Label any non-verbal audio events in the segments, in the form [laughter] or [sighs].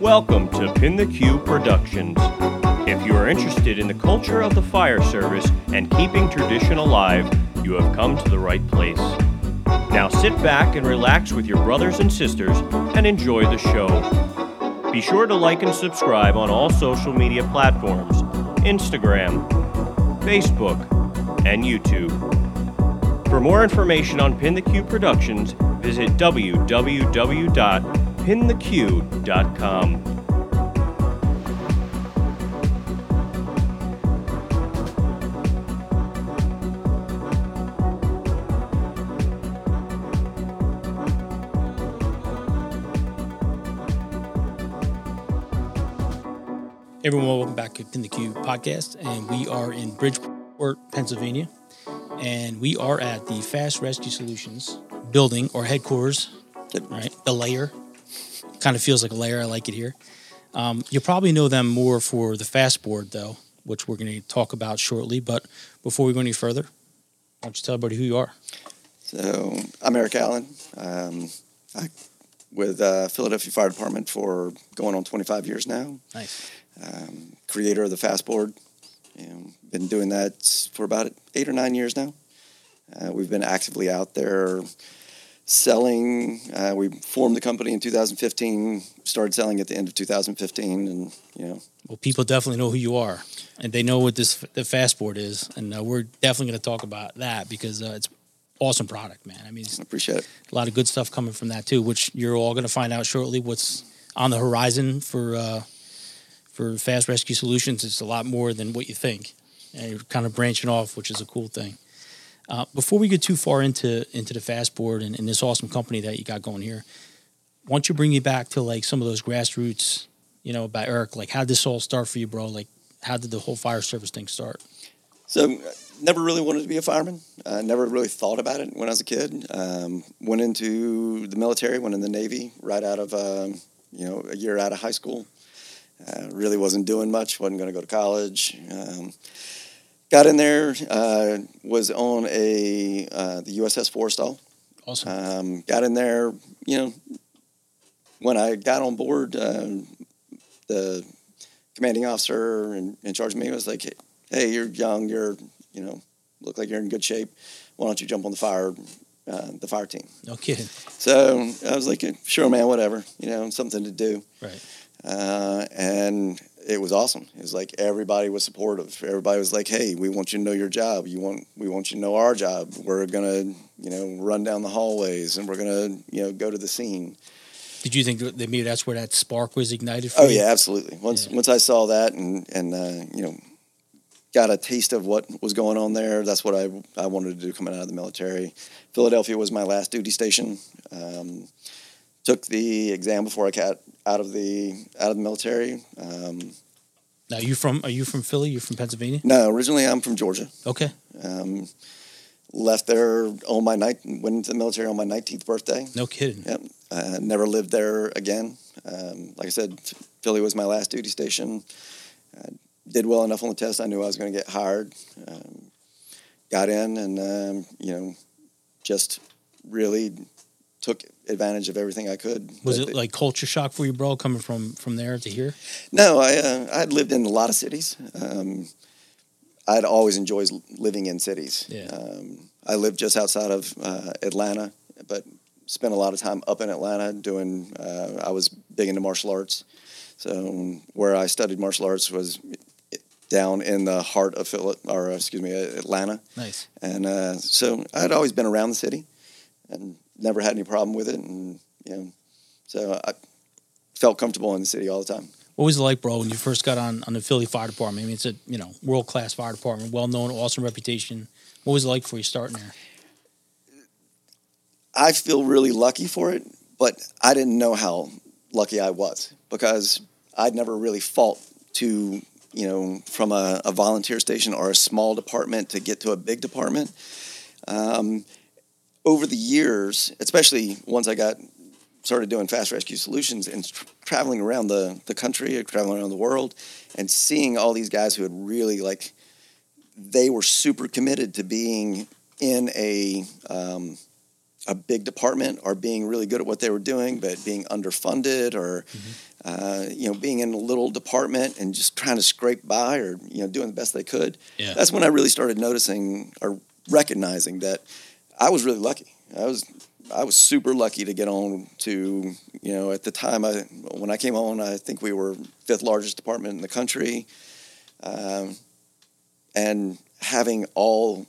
Welcome to Pin the Q Productions. If you are interested in the culture of the fire service and keeping tradition alive, you have come to the right place. Now sit back and relax with your brothers and sisters and enjoy the show. Be sure to like and subscribe on all social media platforms Instagram, Facebook, and YouTube. For more information on Pin the Q Productions, visit www.pintheq.com. Everyone, welcome back to Pin the Q podcast, and we are in Bridgeport, Pennsylvania, and we are at the Fast Rescue Solutions building or headquarters. Right, the layer kind of feels like a layer. I like it here. Um, you'll probably know them more for the fast board, though, which we're going to talk about shortly. But before we go any further, why don't you tell everybody who you are? So I'm Eric Allen. Um, I with uh, Philadelphia Fire Department for going on 25 years now. Nice. Um, creator of the Fastboard. You know, been doing that for about eight or nine years now. Uh, we've been actively out there selling. Uh, we formed the company in 2015. Started selling at the end of 2015, and you know, Well, people definitely know who you are, and they know what this the fast board is, and uh, we're definitely going to talk about that because uh, it's awesome product, man. I mean, I appreciate it. a lot of good stuff coming from that too, which you're all going to find out shortly. What's on the horizon for uh, for Fast Rescue Solutions? It's a lot more than what you think, and you're kind of branching off, which is a cool thing. Uh, before we get too far into into the fast board and, and this awesome company that you got going here, why don't you bring me back to like some of those grassroots, you know, about Eric? Like, how did this all start for you, bro? Like, how did the whole fire service thing start? So, never really wanted to be a fireman. Uh, never really thought about it when I was a kid. Um, went into the military, went in the Navy right out of, um, you know, a year out of high school. Uh, really wasn't doing much, wasn't going to go to college. Um, got in there, uh, was on a uh, the USS Forrestal. Awesome. Um, got in there, you know, when I got on board, um, the commanding officer in, in charge of me was like, "Hey, you're young. You're, you know, look like you're in good shape. Why don't you jump on the fire, uh, the fire team?" no kidding. So I was like, "Sure, man. Whatever. You know, something to do." Right. Uh, and it was awesome. It was like everybody was supportive. Everybody was like, "Hey, we want you to know your job. You want we want you to know our job. We're gonna, you know, run down the hallways and we're gonna, you know, go to the scene." Did you think that maybe that's where that spark was ignited for Oh you? yeah, absolutely. Once Yeah. once I saw that and and uh, you know, got a taste of what was going on there. That's what I I wanted to do coming out of the military. Philadelphia was my last duty station. Um, took the exam before I got out of the out of the military. Um, Now you from are you from Philly? You're from Pennsylvania? no, originally I'm from Georgia. Okay. Um, left there on my night, went into the military on my 19th birthday. No kidding. Yep. Uh, never lived there again. Um, like I said, Philly was my last duty station. I did well enough on the test. I knew I was going to get hired. Um, got in and, um, you know, just really took advantage of everything I could. Was it like culture shock for you, bro, coming from from there to here? No, I uh, I'd lived in a lot of cities. Um, I'd always enjoyed living in cities. Yeah. Um, I lived just outside of uh, Atlanta, but spent a lot of time up in Atlanta doing. Uh, I was big into martial arts, so where I studied martial arts was down in the heart of Philip, or excuse me, Atlanta, Nice. and uh, so I'd always been around the city, and never had any problem with it, and you know, so I felt comfortable in the city all the time. What was it like, bro, when you first got on on the Philly Fire Department? I mean, it's a you know world class fire department, well known, awesome reputation. What was it like for you starting there? I feel really lucky for it, but I didn't know how lucky I was because I'd never really fought to, you know, from a, a volunteer station or a small department to get to a big department. Um, over the years, especially once I got started doing fast rescue solutions and tr- traveling around the, the country, or traveling around the world, and seeing all these guys who had really like, they were super committed to being in a um, a big department or being really good at what they were doing, but being underfunded or uh, you know being in a little department and just trying to scrape by or you know doing the best they could. Yeah. That's when I really started noticing or recognizing that I was really lucky. I was I was super lucky to get on to you know at the time I when I came on I think we were fifth largest department in the country, um, and having all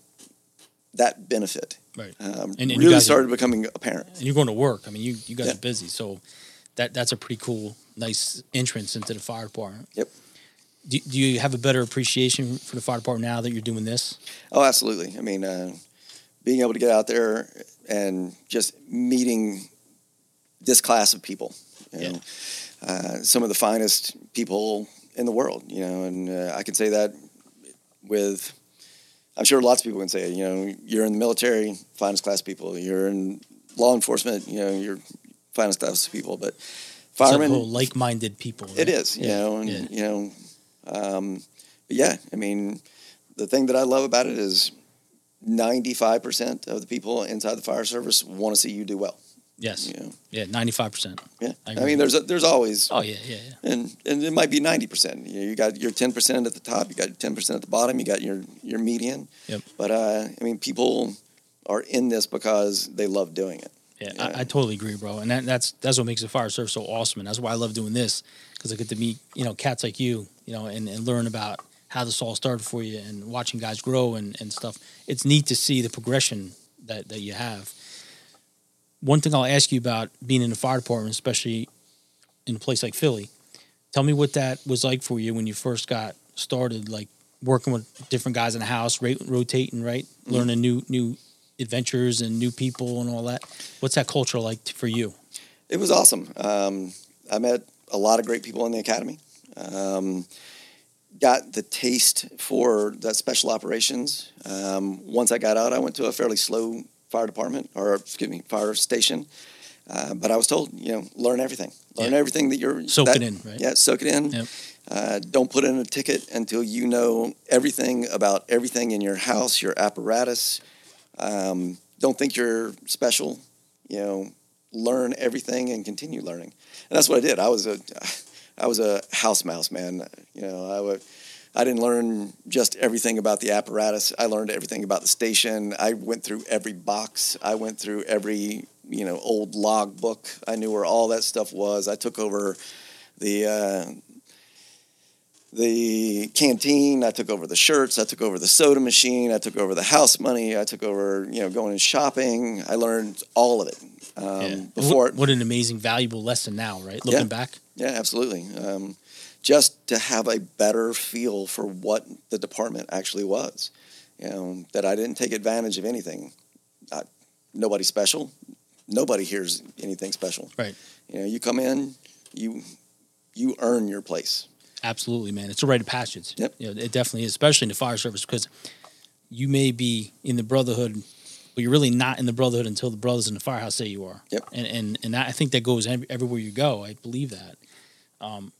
that benefit Right. um, And- and you really guys are- started becoming apparent. and you're going to work. I mean, you you guys Yeah. are busy, so that that's a pretty cool, nice entrance into the fire department. Yep. Do, do you have a better appreciation for the fire department now that you're doing this? Oh, absolutely. I mean, uh, being able to get out there and just meeting this class of people, you Yeah. know, uh, some of the finest people in the world, you know, and uh, I can say that with, I'm sure lots of people can say it, you know, you're in the military, finest class people, you're in law enforcement, you know, you're finest class people, but firemen, like-minded people. it right? is, you Yeah, know, and yeah. you know, um, but yeah, I mean, the thing that I love about it is ninety-five percent of the people inside the fire service want to see you do well. Yes. You know, Yeah. Ninety-five percent. yeah. I I, mean, there's a, there's always, Oh yeah, yeah, yeah. and and it might be ninety percent. You, know, you got your ten percent at the top, you got ten percent at the bottom, you got your your median. Yep. But uh, I mean, people are in this because they love doing it. Yeah, Yeah. I, I totally agree, bro. And that, that's that's what makes the fire service so awesome, and that's why I love doing this because I get to meet you know cats like you, you know, and, and learn about how this all started for you and watching guys grow and, and stuff. It's neat to see the progression that, that you have. One thing I'll ask you about being in the fire department, especially in a place like Philly, tell me what that was like for you when you first got started, like working with different guys in the house, rotating, right, learning new new adventures and new people and all that. What's that culture like for you? It was awesome. Um, I met a lot of great people in the academy. Um, got the taste for that special operations. Um, once I got out, I went to a fairly slow fire department, or excuse me, fire station. Uh, but I was told, you know, learn everything. Learn Yeah. everything that you're Soak that- it in, right? Yeah, soak it in. Yep. Uh, don't put in a ticket until you know everything about everything in your house, your apparatus. Um, don't think you're special. You know, learn everything and continue learning. And that's what I did. I was a, I was a house mouse, man. You know, I would. I didn't learn just everything about the apparatus. I learned everything about the station. I went through every box. I went through every you know old log book. I knew where all that stuff was. I took over the uh, the canteen. I took over the shirts. I took over the soda machine. I took over the house money. I took over you know going and shopping. I learned all of it um, Yeah. before. what, what an amazing, valuable lesson now, right? Looking Yeah. back. Yeah, absolutely. Um, just to have a better feel for what the department actually was. You know, that I didn't take advantage of anything. I, nobody special. Nobody hears anything special. Right. You know, you come in, you you earn your place. Absolutely, man. It's a rite of passage. Yep. You know, it definitely is, especially in the fire service, because you may be in the brotherhood, but you're really not in the brotherhood until the brothers in the firehouse say you are. Yep. And and and that, I think that goes everywhere you go. I believe that. Um,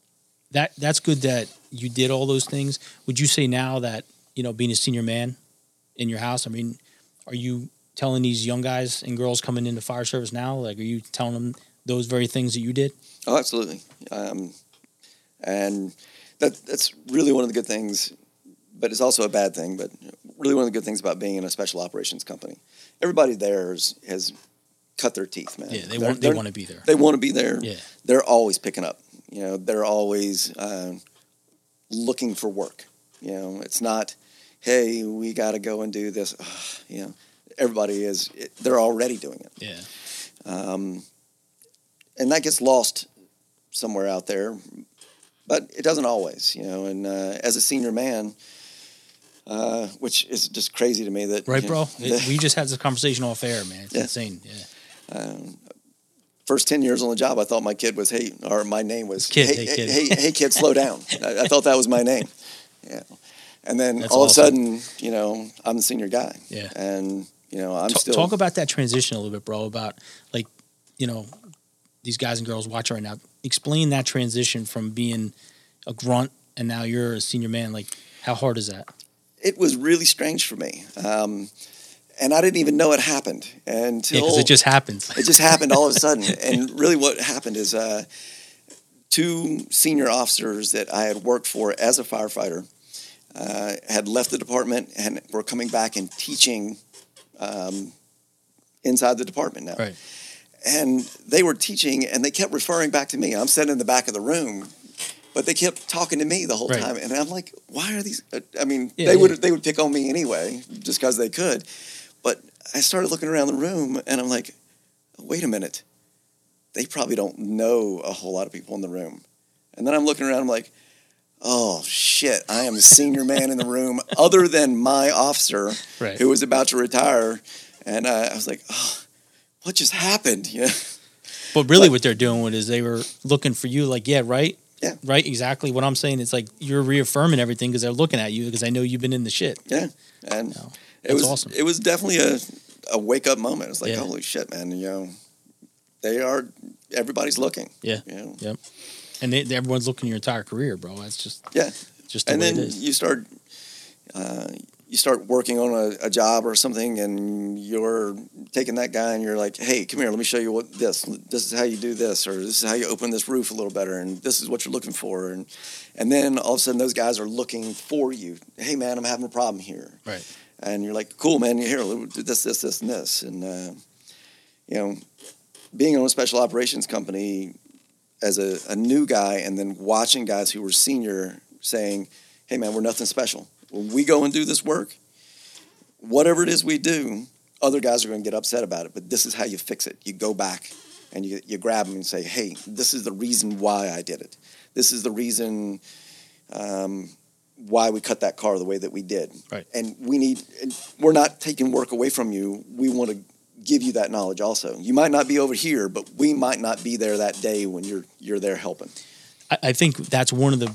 that that's good that you did all those things. Would you say now that you know being a senior man in your house? I mean, are you telling these young guys and girls coming into fire service now? Like, are you telling them those very things that you did? Oh, absolutely. Um, and that that's really one of the good things, but it's also a bad thing. But really, one of the good things about being in a special operations company, everybody there is, has cut their teeth, man. Yeah, they They're- want they want to be there. They want to be there. Yeah. They're always picking up. You know, they're always uh, looking for work. You know, it's not, hey, we got to go and do this. Ugh, you know, everybody is. They're already doing it Yeah. um, and that gets lost somewhere out there. But it doesn't always, you know. And uh, as a senior man, uh, which is just crazy to me that Right, bro? know, It- we [laughs] just had this conversation off air, man. It's Yeah. insane. Yeah. um, first ten years on the job, I thought my kid was hey, or my name was Kid, hey, hey, hey, kid. hey, hey, kid, slow down. I, I thought that was my name. Yeah, and then That's all awesome. of a sudden, you know, I'm the senior guy. Yeah. and you know, I'm still Talk about that transition a little bit, bro. About like, you know, these guys and girls watching right now. Explain that transition from being a grunt and now you're a senior man. Like, how hard is that? it was really strange for me. Um, and I didn't even know it happened until Yeah, it just happens. [laughs] it just happened all of a sudden. [laughs] And really, what happened is uh, two senior officers that I had worked for as a firefighter uh, had left the department and were coming back and teaching um, inside the department now. Right. And they were teaching, and they kept referring back to me. I'm sitting in the back of the room. But they kept talking to me the whole Right. time, and I'm like, "Why are these?" uh, I mean, Yeah, they yeah. would they would pick on me anyway, just because they could. I started looking around the room, and I'm like, wait a minute, they probably don't know a whole lot of people in the room. And then I'm looking around, I'm like, oh shit, I am the senior man in the room, [laughs] other than my officer Right. who was about to retire. And uh, I was like, oh, what just happened? [laughs] Yeah. But really, But- what they're doing is they were looking for you, like, yeah, right, Yeah. right, exactly. What I'm saying is like you're reaffirming everything because they're looking at you because I know you've been in the shit. Yeah. And that's was awesome. it was definitely a, a wake up moment. It's like, Yeah. holy shit, man, you know, they are everybody's looking. Yeah. You know? Yep. And they, everyone's looking your entire career, bro. That's just Yeah. just the and then it you start uh, you start working on a, a job or something and you're taking that guy and you're like hey come here let me show you what this this is how you do this or this is how you open this roof a little better and this is what you're looking for and and then all of a sudden those guys are looking for you hey man i'm having a problem here Right. And you're like cool man you're here do this this this and this and uh, you know being on a special operations company as a, a new guy and then watching guys who were senior saying, hey man, we're nothing special. When we go and do this work, whatever it is we do, other guys are going to get upset about it, but this is how you fix it. You go back and you, you grab them and say, hey, this is the reason why I did it. This is the reason um, why we cut that car the way that we did. Right. And we need, and we're not taking work away from you. We want to give you that knowledge also. You might not be over here, but we might not be there that day when you're you're there helping. I, I think that's one of the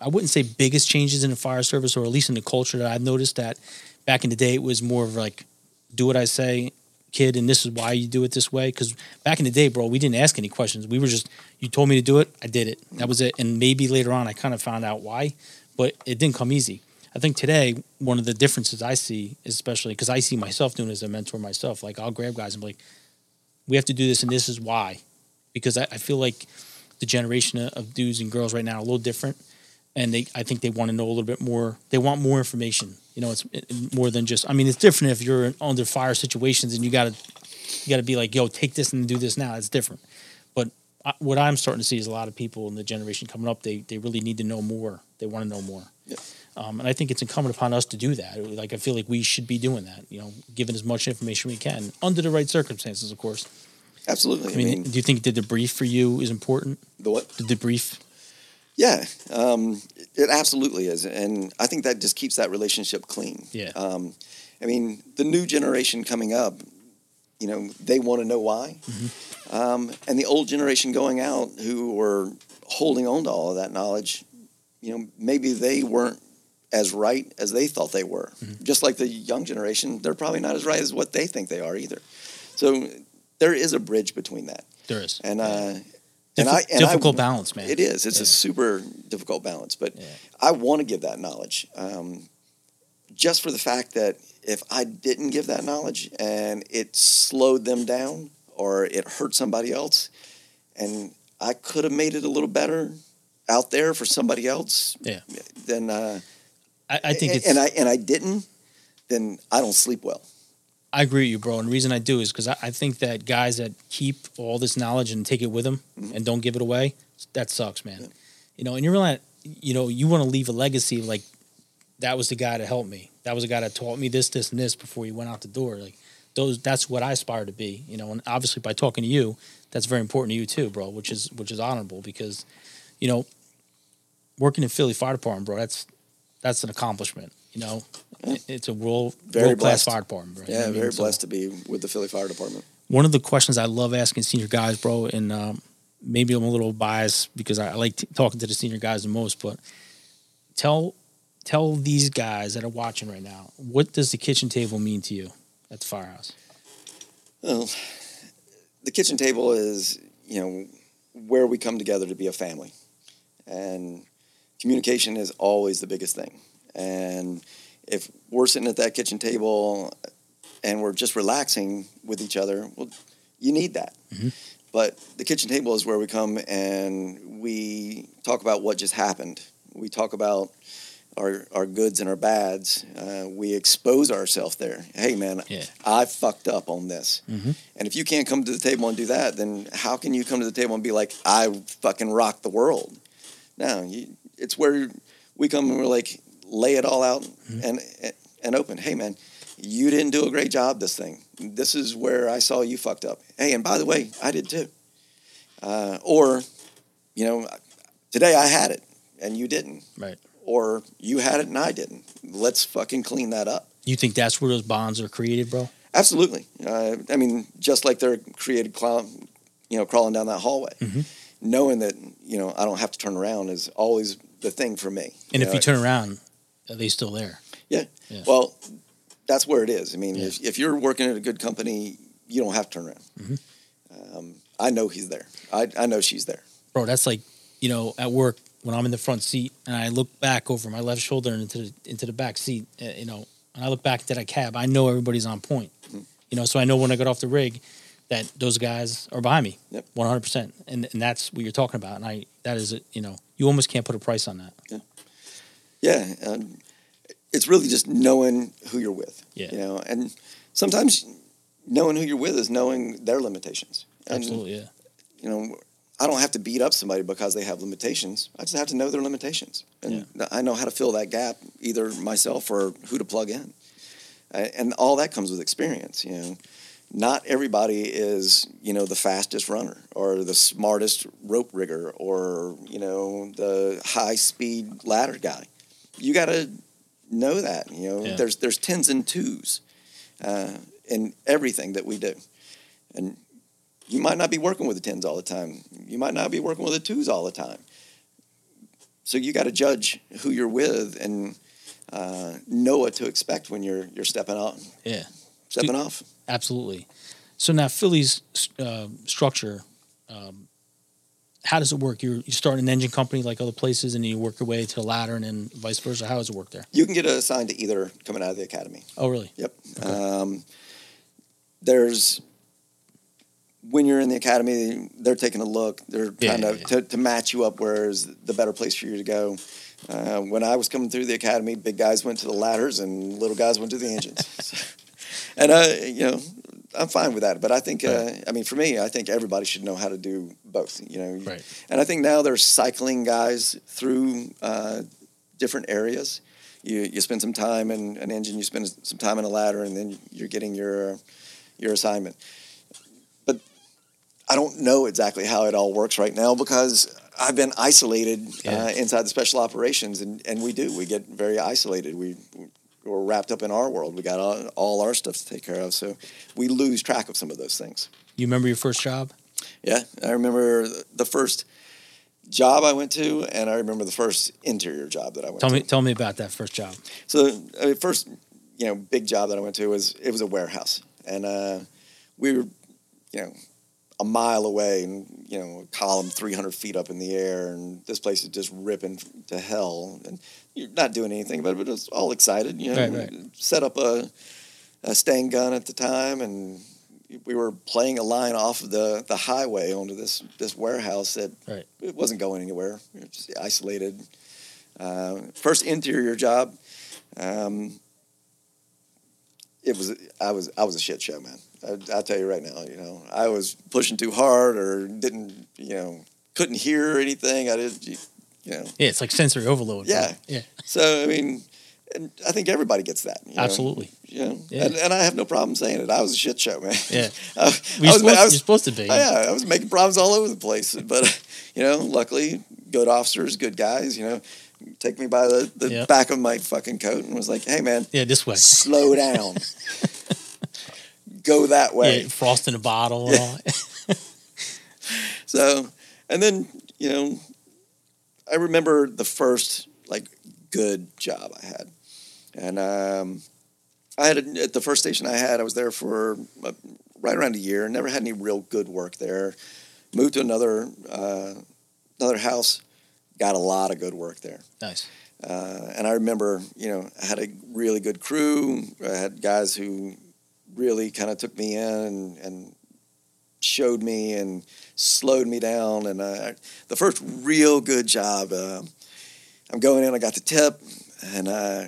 I wouldn't say biggest changes in the fire service, or at least in the culture that I've noticed that back in the day it was more of like do what I say, kid, and this is why you do it this way. Because back in the day, bro, we didn't ask any questions. We were just you told me to do it, I did it. That was it. And maybe later on I kind of found out why, but it didn't come easy. I think today one of the differences I see, especially because I see myself doing as a mentor myself, like I'll grab guys and be like, we have to do this, and this is why, because I, I feel like the generation of- of dudes and girls right now are a little different, and they I think they want to know a little bit more. They want more information. You know, it's more than just. I mean, it's different if you're under fire situations and you got to you got to be like, yo, take this and do this now. It's different. I, what I'm starting to see is a lot of people in the generation coming up. They they really need to know more. They want to know more. Yeah. Um, and I think it's incumbent upon us to do that. Like I feel like we should be doing that. You know, giving as much information we can under the right circumstances, of course. Absolutely. I mean, do you think the debrief for you is important? the what? The debrief. Yeah, um, it absolutely is, and I think that just keeps that relationship clean. Yeah. Um, I mean, the new generation coming up, you know, they want to know why, um, and the old generation going out who were holding on to all of that knowledge, you know, maybe they weren't as right as they thought they were. Just like the young generation, they're probably not as right as what they think they are either. So there is a bridge between that, There is. and uh, Diffi- and I and I- difficult balance, man. it is. It's Yeah. a super difficult balance, but Yeah. I want to give that knowledge, um, just for the fact that if I didn't give that knowledge and it slowed them down or it hurt somebody else, and I could have made it a little better out there for somebody else, Yeah. then uh, I, I think and, it's. and I and I didn't, then I don't sleep well. I agree with you, bro. And the reason I do is because I, I think that guys that keep all this knowledge and take it with them and don't give it away, that sucks, man. You know, and you realize, you know, you want to leave a legacy like that was the guy that helped me. That was the guy that taught me this, this, and this before he went out the door. Like those, that's what I aspire to be. You know, and obviously by talking to you, that's very important to you too, bro. Which is which is honorable because, you know, working in Philly Fire Department, bro. That's that's an accomplishment. You know, It- it's a world Very world class blessed. fire department, bro. You know Yeah, I mean? very So- blessed to be with the Philly Fire Department. one of the questions I love asking senior guys, bro, and um, maybe I'm a little biased because I, I like t- talking to the senior guys the most, but tell tell these guys that are watching right now, what does the kitchen table mean to you at the firehouse? Well, the kitchen table is, you know, where we come together to be a family. And communication is always the biggest thing. And if we're sitting at that kitchen table, and we're just relaxing with each other, well, you need that. Mhm. But the kitchen table is where we come and we talk about what just happened. We talk about our, our goods and our bads. Uh, we expose ourselves there. Hey, man, Yeah. I fucked up on this. Mhm. And if you can't come to the table and do that, then how can you come to the table and be like, I fucking rock the world? No, you, it's where we come and we're like, lay it all out and and open. Hey, man, you didn't do a great job this thing. This is where I saw you fucked up. Hey, and by the way, I did too. Uh, or, you know, today I had it and you didn't. Right. Or you had it and I didn't. Let's fucking clean that up. You think that's where those bonds are created, bro? Absolutely. Uh, I mean, just like they're created, you know, crawling down that hallway, Mhm. knowing that you know I don't have to turn around is always the thing for me. And if know? you turn around, are they still there? yeah. Yeah. well, that's where it is. I mean, Yeah. if, if you're working at a good company, you don't have to turn around. Mhm. Um, I know he's there. I, I know she's there. Bro, that's like, you know, at work when I'm in the front seat and I look back over my left shoulder and into the, into the back seat, uh, you know, and I look back into that cab, I know everybody's on point. Mm-hmm. You know, so I know when I get off the rig that those guys are behind me. Yep. 100%. And and that's what you're talking about. And I that is it, you know, you almost can't put a price on that. Yeah, um, it's really just knowing who you're with. Yeah. you know, and sometimes knowing who you're with is knowing their limitations. And, Absolutely, yeah. you know, I don't have to beat up somebody because they have limitations. I just have to know their limitations, and I know how to fill that gap, either myself or who to plug in, and all that comes with experience. You know, not everybody is you know the fastest runner or the smartest rope rigger or you know the high speed ladder guy. You got to know that. You know, Yeah. there's there's tens and twos uh, in everything that we do, and you might not be working with the tens all the time. You might not be working with the twos all the time. So you got to judge who you're with and uh, know what to expect when you're you're stepping out, Yeah. stepping off. Absolutely. So now Philly's uh, structure, um, how does it work? You you start an engine company like other places, and you work your way to the ladder, and then vice versa. How does it work there? You can get assigned to either coming out of the academy. Oh, really? Yep. Um, there's when you're in the academy, they're taking a look. They're trying yeah, to, yeah. to to match you up where is the better place for you to go. Uh, when I was coming through the academy, big guys went to the ladders and little guys went to the engines. [laughs] and uh, you know, I'm fine with that. But I think, uh, I mean, for me, I think everybody should know how to do both. You know, Right. and I think now they're cycling guys through uh, different areas. You you spend some time in an engine, you spend some time in a ladder, and then you're getting your your assignment. I don't know exactly how it all works right now because I've been isolated uh, inside the special operations, and, and we do we get very isolated. We we're wrapped up in our world. We got all, all our stuff to take care of, so we lose track of some of those things. You remember your first job? Yeah, I remember the first job I went to, and I remember the first interior job that I went Tell to. me, tell me about that first job. So I mean, first, you know, big job that I went to was it was a warehouse, and uh, we were, you know, a mile away, and you know, a column three hundred feet up in the air, and this place is just ripping to hell, and you're not doing anything about it, but it's all excited, you know. Right, right. Set up a, a Stang gun at the time, and we were playing a line off of the, the highway onto this this warehouse that Right. it wasn't going anywhere. Were just isolated. Uh, first interior job. Um, it was I was I was a shit show, man. I, I'll tell you right now. You know, I was pushing too hard or didn't you know couldn't hear anything. I did you know. Yeah, it's like sensory overload. Yeah. Yeah. So I mean, and I think everybody gets that. you know. Absolutely. You know, Yeah. and, and I have no problem saying it. I was a shit show, man. Yeah. [laughs] I, I Well, was, supposed, I was- you're supposed to be. Oh, yeah, I was making problems all over the place. But you know, luckily, good officers, good guys. You know, take me by the, the Yep. back of my fucking coat and was like, "Hey, man, Yeah, this way. slow down, [laughs] go that way." Yeah, frost in a bottle all. [laughs] So, and then you know, I remember the first like good job I had, and um, I had a, at the first station I had. I was there for uh, right around a year. Never had any real good work there. Moved to another uh, another house. Got a lot of good work there. nice. Uh, and I remember, you know, I had a really good crew. I had guys who really kind of took me in and, and showed me and slowed me down. And uh, the first real good job, uh, I'm going in. I got the tip, and uh,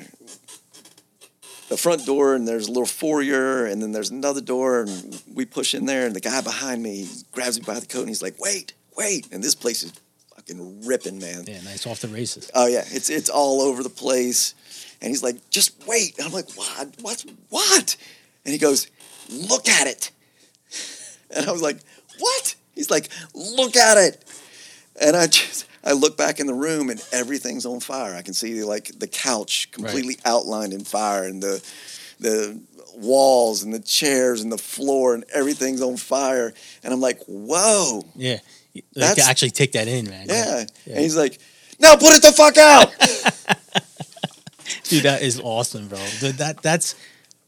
the front door, and there's a little foyer, and then there's another door, and we push in there, and the guy behind me grabs me by the coat, and he's like, "Wait, wait!" And this place is fucking ripping, man. Yeah, nice off the races. Oh yeah, it's it's all over the place. And he's like, just wait. And I'm like, what? What? What? And he goes, look at it. And I was like, what? He's like, look at it. And I just I look back in the room and everything's on fire. I can see like the couch completely right. outlined in fire and the the walls and the chairs and the floor and everything's on fire. And I'm like, whoa. Yeah. Like to actually take that in, man. Yeah. yeah. And he's like, now put it the fuck out. [laughs] Dude, that is awesome, bro. Dude, That that's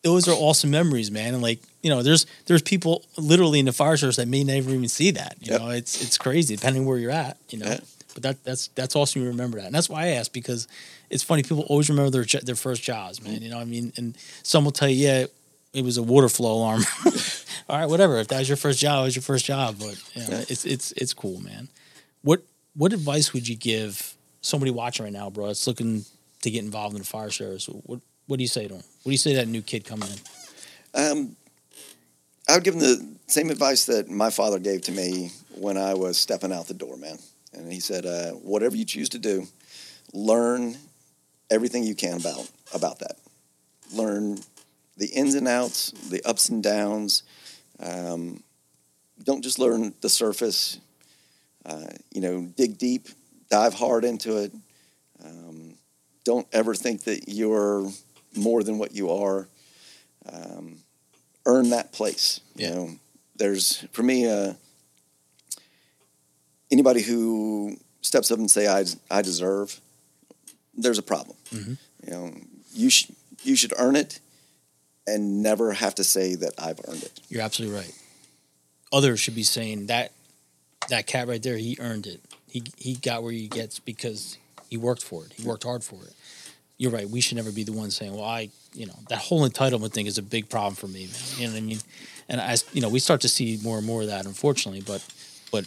those are awesome memories, man. And like, you know, there's there's people literally in the fire service that may never even see that. You yep. know, it's it's crazy depending where you're at, you know. Yeah. But that that's that's awesome you remember that. And that's why I asked because it's funny people always remember their their first jobs, man. You know, I mean, and some will tell you, yeah, it was a water flow alarm. [laughs] All right, whatever. If that was your first job, it was your first job. But you know, yeah. it's it's it's cool, man. What what advice would you give somebody watching right now, bro? It's looking to get involved in the fire service. What what do you say to them? What do you say to that new kid coming in? Um, I would give them the same advice that my father gave to me when I was stepping out the door, man. And he said, uh, "Whatever you choose to do, learn everything you can about about that. Learn the ins and outs, the ups and downs. Um, don't just learn the surface. Uh, you know, dig deep, dive hard into it. Um, don't ever think that you're more than what you are. Um, earn that place. Yeah. You know, there's for me uh, anybody who steps up and say I I deserve. There's a problem. Mm-hmm. You know, you should you should earn it, and never have to say that I've earned it. You're absolutely right. Others should be saying that that cat right there, he earned it. He he got where he gets because he worked for it. He worked hard for it. You're right. We should never be the ones saying, "Well, I," you know, that whole entitlement thing is a big problem for me, man. You know what I mean? And as you know, we start to see more and more of that, unfortunately. But but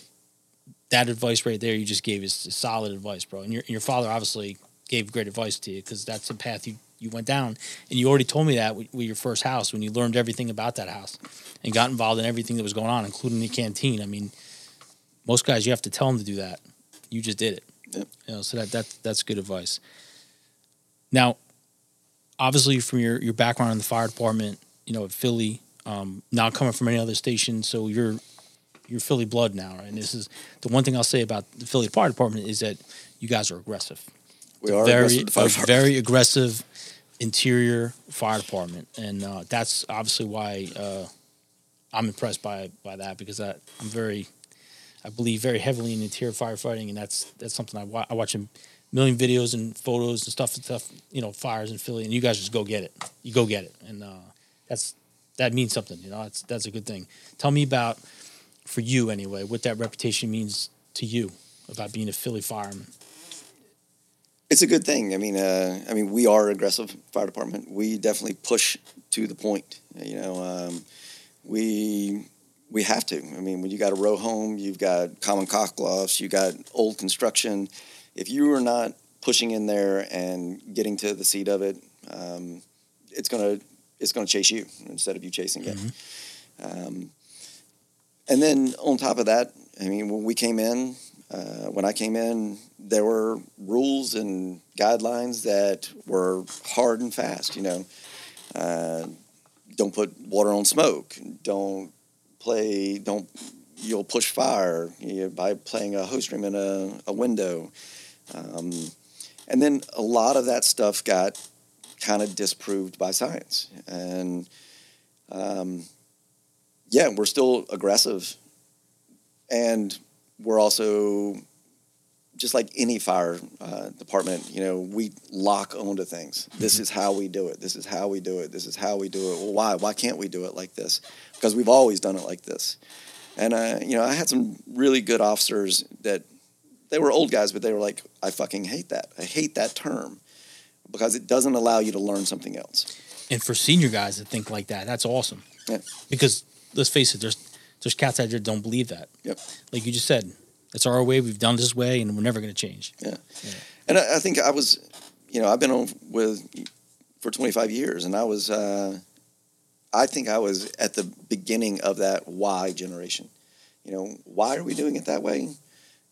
that advice right there you just gave is solid advice, bro. And your your father obviously gave great advice to you because that's the path you you went down. And you already told me that with, with, your first house when you learned everything about that house and got involved in everything that was going on, including the canteen. I mean, most guys you have to tell them to do that. You just did it. Yep. You know, so that that that's good advice. Now, obviously, from your your background in the fire department, you know, at Philly, um, not coming from any other station, so you're you're Philly blood now, right? And this is the one thing I'll say about the Philly Fire Department is that you guys are aggressive. We are very aggressive very aggressive interior fire department, and uh, that's obviously why uh, I'm impressed by by that because I, I'm very I believe very heavily in interior firefighting, and that's that's something I, wa- I watch a million videos and photos and stuff and stuff. You know, fires in Philly, and you guys just go get it. You go get it, and uh, that's that means something. You know, that's that's a good thing. Tell me about for you anyway what that reputation means to you about being a Philly fireman. It's a good thing. I mean, uh, I mean, we are aggressive fire department. We definitely push to the point. You know, um, we we have to. I mean, when you got a row home, you've got common cocklofts, you got old construction. If you are not pushing in there and getting to the seat of it, um, it's gonna it's gonna chase you instead of you chasing it. Mm-hmm. Um, and then on top of that, I mean, when we came in, uh, when I came in, there were rules and guidelines that were hard and fast. You know, uh, don't put water on smoke. Don't play, don't you'll push fire you know, by playing a hose stream in a, a window. Um, and then a lot of that stuff got kind of disproved by science. And um, yeah, we're still aggressive. And we're also just like any fire uh, department, you know, we lock onto things. This mm-hmm. is how we do it. This is how we do it. This is how we do it. Well, why? Why can't we do it like this? Because we've always done it like this. And uh, you know, I had some really good officers that they were old guys, but they were like, I fucking hate that. I hate that term because it doesn't allow you to learn something else. And for senior guys that think like that, that's awesome. Yeah. Because let's face it, there's there's cats out there that don't believe that. Yep. Like you just said, it's our way. We've done this way, and we're never going to change. Yeah. And I, I think I was, you know, I've been on with for 25 years, and I was, uh, I think I was at the beginning of that why generation. You know, why are we doing it that way?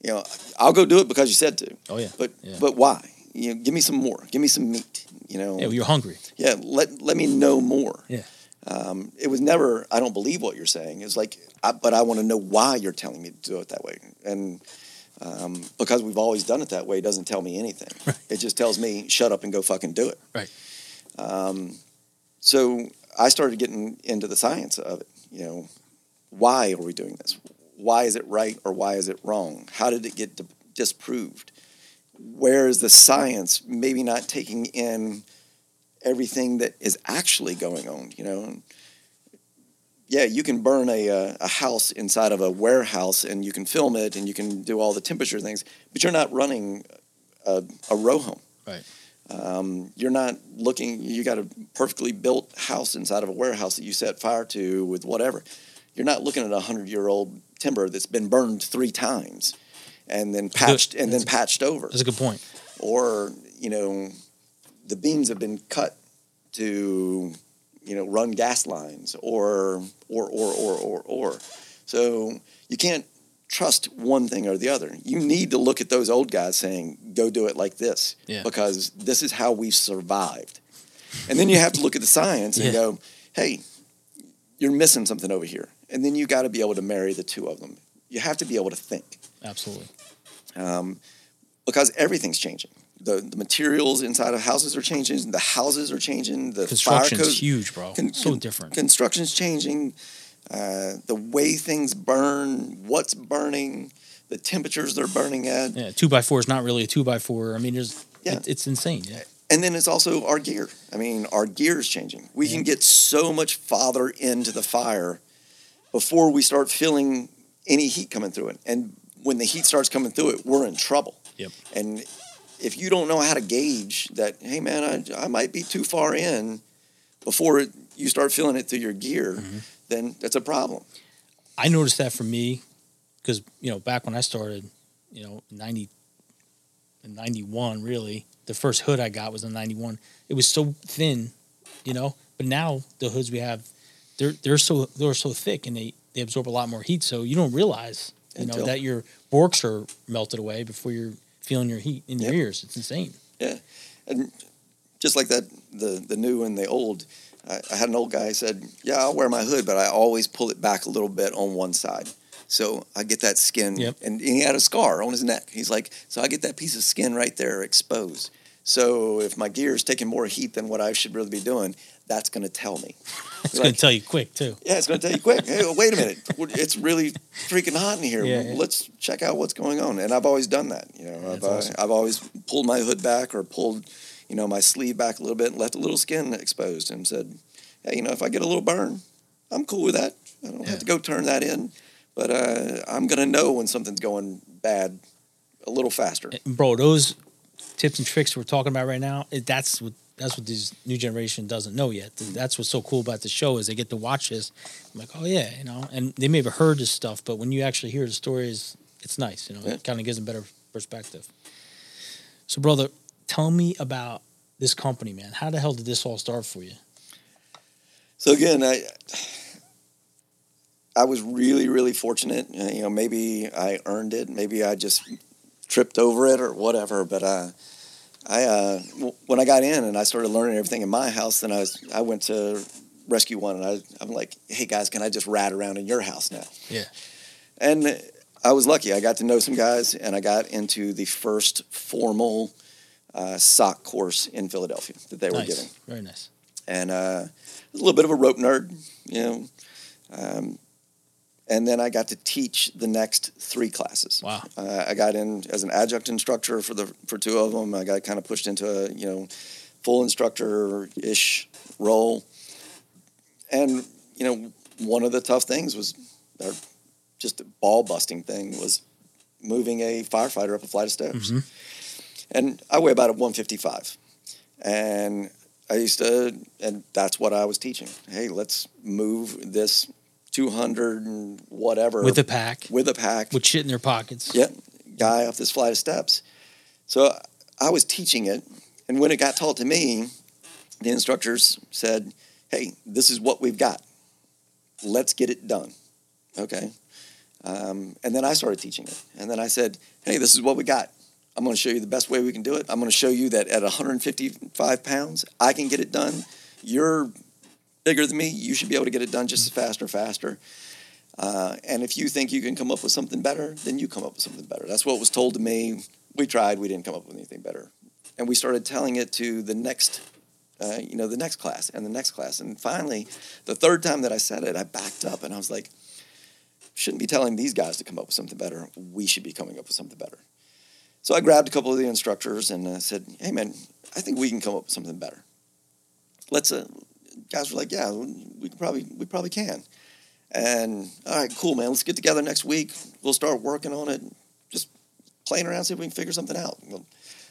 You know, I'll go do it because you said to. Oh yeah. But yeah. but why? You know, give me some more. Give me some meat. You know. yeah, you're hungry. Yeah, let let me know more. Yeah. Um, it was never. I don't believe what you're saying. It's like, I, but I want to know why you're telling me to do it that way. And um, because we've always done it that way, doesn't tell me anything. Right. It just tells me shut up and go fucking do it. Right. Um, so I started getting into the science of it. You know, why are we doing this? Why is it right or why is it wrong? How did it get di- disproved? Where is the science maybe not taking in everything that is actually going on? You know, And, yeah, you can burn a, uh, a house inside of a warehouse and you can film it and you can do all the temperature things, but you're not running a, a row home. Right. Um, you're not looking. You got a perfectly built house inside of a warehouse that you set fire to with whatever. You're not looking at a hundred year old timber that's been burned three times, and then patched and then That's- patched over, That's a good point. or you know, the beams have been cut to you know run gas lines, or or or or or or. So you can't trust one thing or the other. You need to look at those old guys saying, "Go do it like this," Yeah. because this is how we've survived. And then you have to look at the science and go, "Hey, you're missing something over here." And then you got to be able to marry the two of them. You have to be able to think Absolutely. um, because everything's changing. The, the materials inside of houses are changing. The houses are changing. The fire Construction's codes, huge, bro. con- so con- different. Construction's changing. Uh, the way things burn, what's burning, the temperatures they're burning at, yeah, two by four is not really a two by four. I mean, there's Yeah. it, it's insane. Yeah. and then it's also our gear. I mean, our gear is changing. We can get so much farther into the fire before we start feeling any heat coming through it. And when the heat starts coming through it, we're in trouble. Yep. And if you don't know how to gauge that, hey man, I, I might be too far in before it, you start feeling it through your gear, Mm-hmm. then that's a problem. I noticed that for me because you know back when I started, you know, ninety, ninety one really, the first hood I got was a ninety one. It was so thin, you know, but now the hoods we have, they're they're so they're so thick and they they absorb a lot more heat, so you don't realize you know that your borks are melted away before you're feeling your heat in your Yep. ears. It's insane. Yeah, and just like that, the the new and the old. I, I had an old guy said, "Yeah, I'll wear my hood, but I always pull it back a little bit on one side, so I get that skin." Yep. And he had a scar on his neck. He's like, "So I get that piece of skin right there exposed. So if my gear is taking more heat than what I should really be doing, that's going to tell me." [laughs] It's Like, going to tell you quick too. yeah, it's going to tell you quick. Hey, wait a minute. It's really freaking hot in here. Yeah, yeah. Let's check out what's going on. And I've always done that. You know, I've, awesome. I've always pulled my hood back or pulled, you know, my sleeve back a little bit and left a little skin exposed and said, hey, you know, if I get a little burn, I'm cool with that. I don't Yeah. have to go turn that in. But uh, I'm going to know when something's going bad a little faster. Bro, those tips and tricks we're talking about right now, it, that's what that's what this new generation doesn't know yet. That's what's so cool about the show is they get to watch this. I'm like, oh yeah, you know, and they may have heard this stuff, but when you actually hear the stories, it's nice. You know, Yeah. it kind of gives them better perspective. So, brother, tell me about this company, man. How the hell did this all start for you? So again, I I was really really fortunate. You know, maybe I earned it. Maybe I just tripped over it or whatever. But uh, I uh, w- when I got in and I started learning everything in my house, then I was I went to Rescue One and I I'm like, hey guys, can I just rat around in your house now? Yeah. And I was lucky. I got to know some guys, and I got into the first formal uh, sock course in Philadelphia that they were nice. giving Very nice. and uh, a little bit of a rope nerd, you know. Um, and then I got to teach the next three classes. Wow. Uh, I got in as an adjunct instructor for the for two of them. I got kind of pushed into a you know full instructor ish role. And you know one of the tough things was, or just a ball busting thing was moving a firefighter up a flight of stairs. Mhm. And I weigh about a 155. And I used to, and that's what I was teaching. Hey, let's move this 200 and whatever with a pack, with a pack, with shit in their pockets. Yep, guy up this flight of steps. So I was teaching it, and when it got taught to me, the instructors said, "Hey, this is what we've got. Let's get it done." Okay, um, and then I started teaching it, and then I said, "Hey, this is what we got. I'm going to show you the best way we can do it. I'm going to show you that at 155 pounds, I can get it done. You're bigger than me. You should be able to get it done just as fast or faster. Uh, and if you think you can come up with something better, then you come up with something better. That's what was told to me. We tried. We didn't come up with anything better, and we started telling it to the next, uh, you know, the next class and the next class. And finally, the third time that I said it, I backed up and I was like, shouldn't be telling these guys to come up with something better. We should be coming up with something better. So I grabbed a couple of the instructors and uh, said, "Hey, man, I think we can come up with something better. Let's." Uh, guys were like, "Yeah, we can probably we probably can." And all right, cool, man. Let's get together next week. We'll start working on it. Just playing around, see if we can figure something out.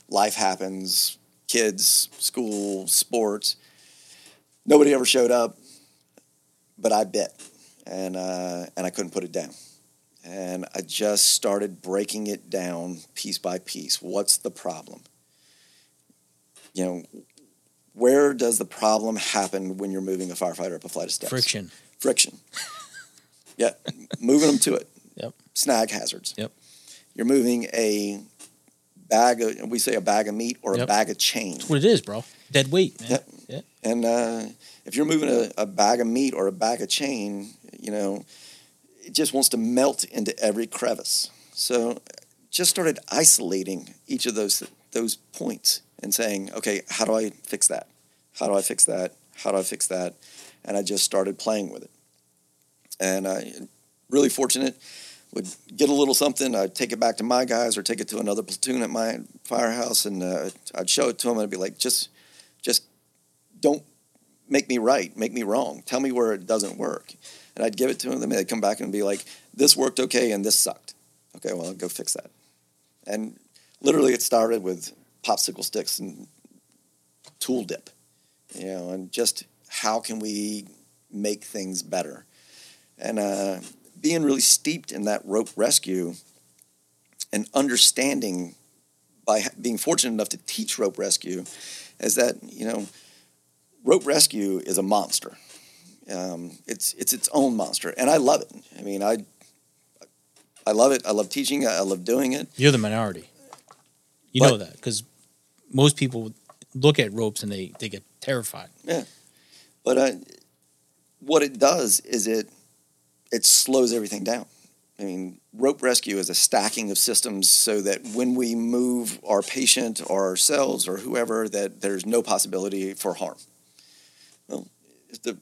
life happens. Kids, school, sports. Nobody ever showed up, but I bit, and uh, and I couldn't put it down and I just started breaking it down piece by piece. What's the problem? You know, where does the problem happen when you're moving a firefighter up a flight of steps? Friction. Friction. yeah, moving them to it. Yep. Snag hazards. Yep. You're moving a bag of, we say a bag of meat or Yep. a bag of chain. That's what it is, bro. Dead weight, man. Yep. Yeah. And uh, if you're moving a, a bag of meat or a bag of chain, you know, it just wants to melt into every crevice. So just started isolating each of those those points and saying, okay, how do I fix that? How do I fix that? How do I fix that? And I just started playing with it. And I really fortunate would get a little something. I'd take it back to my guys or take it to another platoon at my firehouse, and uh, I'd show it to them. And I'd be like, just, just don't make me right, make me wrong. Tell me where it doesn't work and I'd give it to them, and they'd come back and be like, "This worked okay, and this sucked." Okay, well, I'll go fix that. And literally, it started with popsicle sticks and tool dip, you know, and just how can we make things better, and uh, being really steeped in that rope rescue and understanding by being fortunate enough to teach rope rescue is that you know rope rescue is a monster um, it's it's its own monster, and I love it. I mean, I I love it. I love teaching. it. I love doing it. You're the minority. You But- know that because most people look at ropes and they, they get terrified. Yeah, But uh, what it does is it it slows everything down. I mean, rope rescue is a stacking of systems so that when we move our patient or ourselves or whoever, that there's no possibility for harm. Well, if the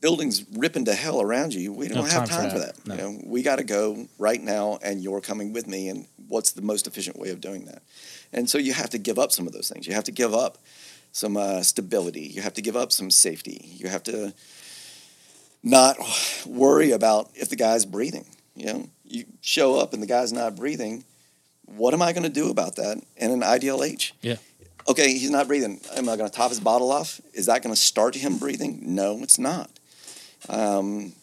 building's ripping to hell around you, we don't No have time for time for that. that. No. You know, we got to go right now, and you're coming with me. And what's the most efficient way of doing that? And so you have to give up some of those things. You have to give up some uh, stability. You have to give up some safety. You have to not worry about if the guy's breathing. You know, you show up and the guy's not breathing. What am I going to do about that in an IDLH? Yeah. Okay, he's not breathing. Am I going to top his bottle off? Is that going to start him breathing? No, it's not. Um,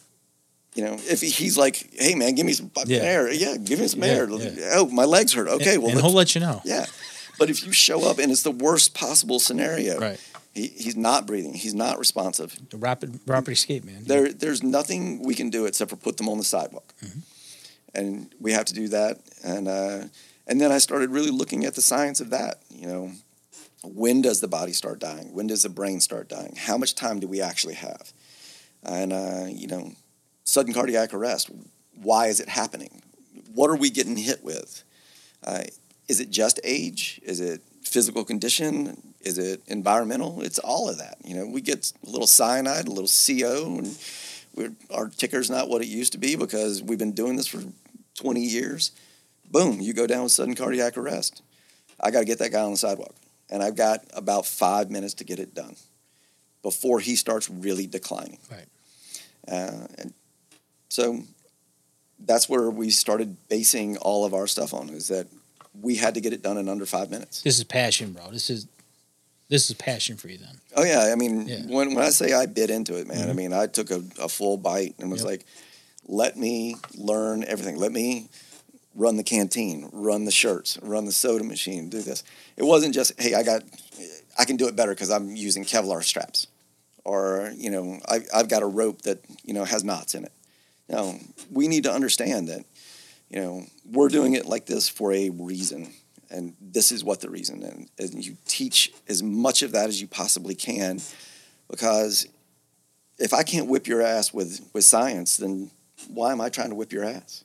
you know, if he's like, "Hey, man, give me some Yeah. air," yeah, give me some Yeah, air. yeah. Oh, my legs hurt. Okay, and, well, and he'll let you know. yeah. But if you show up and it's the worst possible scenario, Right. he, he's not breathing, he's not responsive. The rapid rapid escape, man. There, there's nothing we can do except for put them on the sidewalk, Mm-hmm. and we have to do that. And uh, and then I started really looking at the science of that. You know, when does the body start dying? When does the brain start dying? How much time do we actually have? And uh, you know, sudden cardiac arrest. Why is it happening? What are we getting hit with? Uh, is it just age? Is it physical condition? Is it environmental? It's all of that. You know, we get a little cyanide, a little CO, and we're, our ticker's not what it used to be because we've been doing this for 20 years. Boom, you go down with sudden cardiac arrest. I got to get that guy on the sidewalk, and I've got about five minutes to get it done before he starts really declining. Right. Uh, and so that's where we started basing all of our stuff on is that we had to get it done in under five minutes. This is passion, bro. This is this is passion for you then. Oh yeah, I mean, Yeah. Mm-hmm. when when I say I bit into it, man, I mean I took a, a full bite and was Yep. like, let me learn everything. Let me run the canteen, run the shirts, run the soda machine, do this. It wasn't just hey, I got, I can do it better because I'm using Kevlar straps, or you know, I, I've got a rope that you know has knots in it. No, we need to understand that, you know, we're doing it like this for a reason and this is what the reason and, and you teach as much of that as you possibly can because if i can't whip your ass with, with science then why am i trying to whip your ass?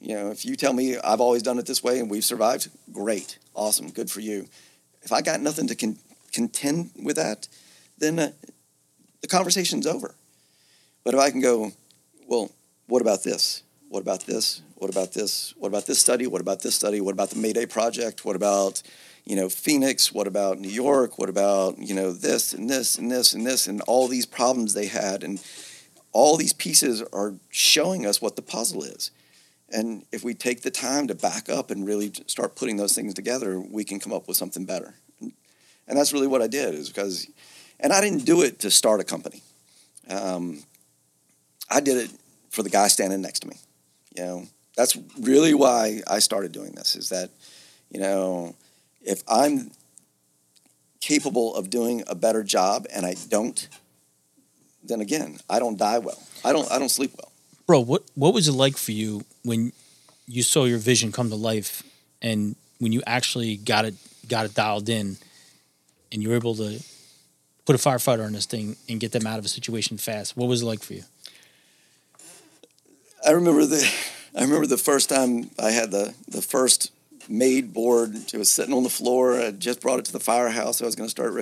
You know if you tell me i've always done it this way and we've survived great awesome good for you. If i got nothing to con- contend with that then uh, the conversation's over. But if i can go well what about this what about this? What about this? What about this study? What about this study? What about the Mayday Project? What about, you know, Phoenix? What about New York? What about, you know, this and this and this and this and all these problems they had? And all these pieces are showing us what the puzzle is. And if we take the time to back up and really start putting those things together, we can come up with something better. And that's really what I did, is because, and I didn't do it to start a company. Um, I did it for the guy standing next to me. You know, that's really why I started doing this is that, you know, if I'm capable of doing a better job and I don't, then again, I don't die well. I don't I don't sleep well. Bro, what what was it like for you when you saw your vision come to life and when you actually got it got it dialed in and you were able to put a firefighter on this thing and get them out of a situation fast? What was it like for you? I remember the I remember the first time I had the the first made board. It was sitting on the floor. I just brought it to the firehouse. I was going to start,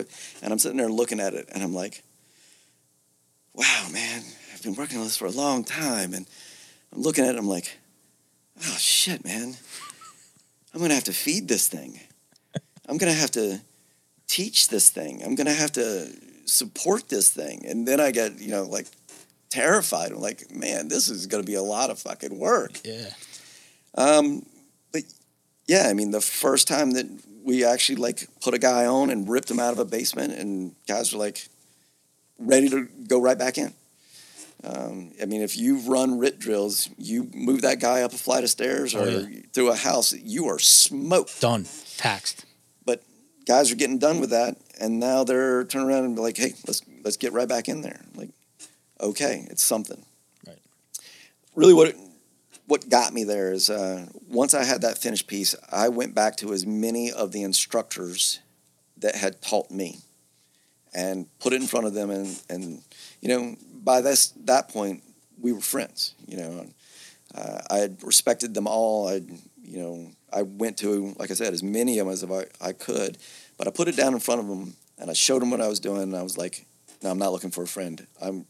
and I'm sitting there looking at it, and I'm like, "Wow, man! I've been working on this for a long time." And I'm looking at it. I'm like, "Oh shit, man! I'm going to have to feed this thing. I'm going to have to teach this thing. I'm going to have to support this thing." And then I get, you know, like terrified. I'm like, man, this is going to be a lot of fucking work. Yeah. Um, but yeah, I mean, the first time that we actually like put a guy on and ripped him out of a basement, and guys were like ready to go right back in. Um, I mean, if you run RIT drills, you move that guy up a flight of stairs or Oh, yeah. through a house, you are smoked. Done. Taxed. But guys are getting done with that, and now they're turning around and be like, "Hey, let's let's get right back in there." Like, okay, it's something. Right. Really, what it, what got me there is uh, once I had that finished piece, I went back to as many of the instructors that had taught me, and put it in front of them, and and you know, by this that point, we were friends. You know, uh, I had respected them all. I, you know, I went to, like I said, as many of them as I, I could, but I put it down in front of them and I showed them what I was doing. And I was like, no, I'm not looking for a friend. I'm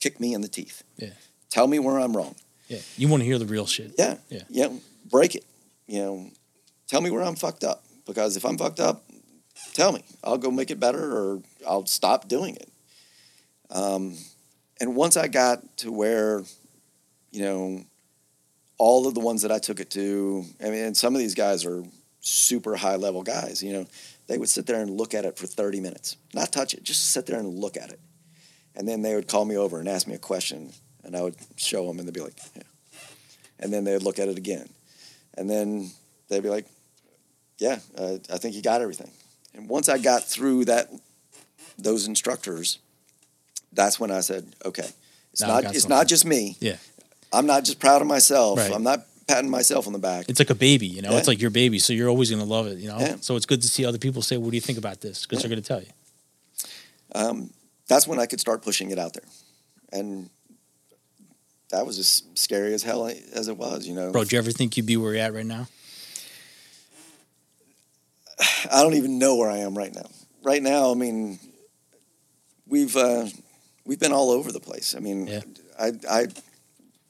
kick me in the teeth. Yeah. Tell me where I'm wrong. Yeah. You want to hear the real shit. Yeah. Yeah. Know, break it. You know, tell me where I'm fucked up because if I'm fucked up, tell me. I'll go make it better or I'll stop doing it. Um, and once I got to where, you know, all of the ones that I took it to, I mean, and some of these guys are super high level guys, you know, they would sit there and look at it for 30 minutes, not touch it, just sit there and look at it. And then they would call me over and ask me a question, and I would show them, and they'd be like, yeah. And then they would look at it again. And then they'd be like, yeah, uh, I think you got everything. And once I got through that, those instructors, that's when I said, okay, it's Now not it's something. not just me. Yeah. I'm not just proud of myself. Right. I'm not patting myself on the back. It's like a baby, you know. Yeah. It's like your baby, so you're always going to love it, you know. Yeah. So it's good to see other people say, "What do you think about this?" Because Yeah. they're going to tell you. um, that's when I could start pushing it out there, and that was as scary as hell as it was. You know, Bro, do you ever think you'd be where you're at right now? [sighs] I don't even know where I am right now. Right now, I mean, we've uh, we've been all over the place. I mean, Yeah. I, I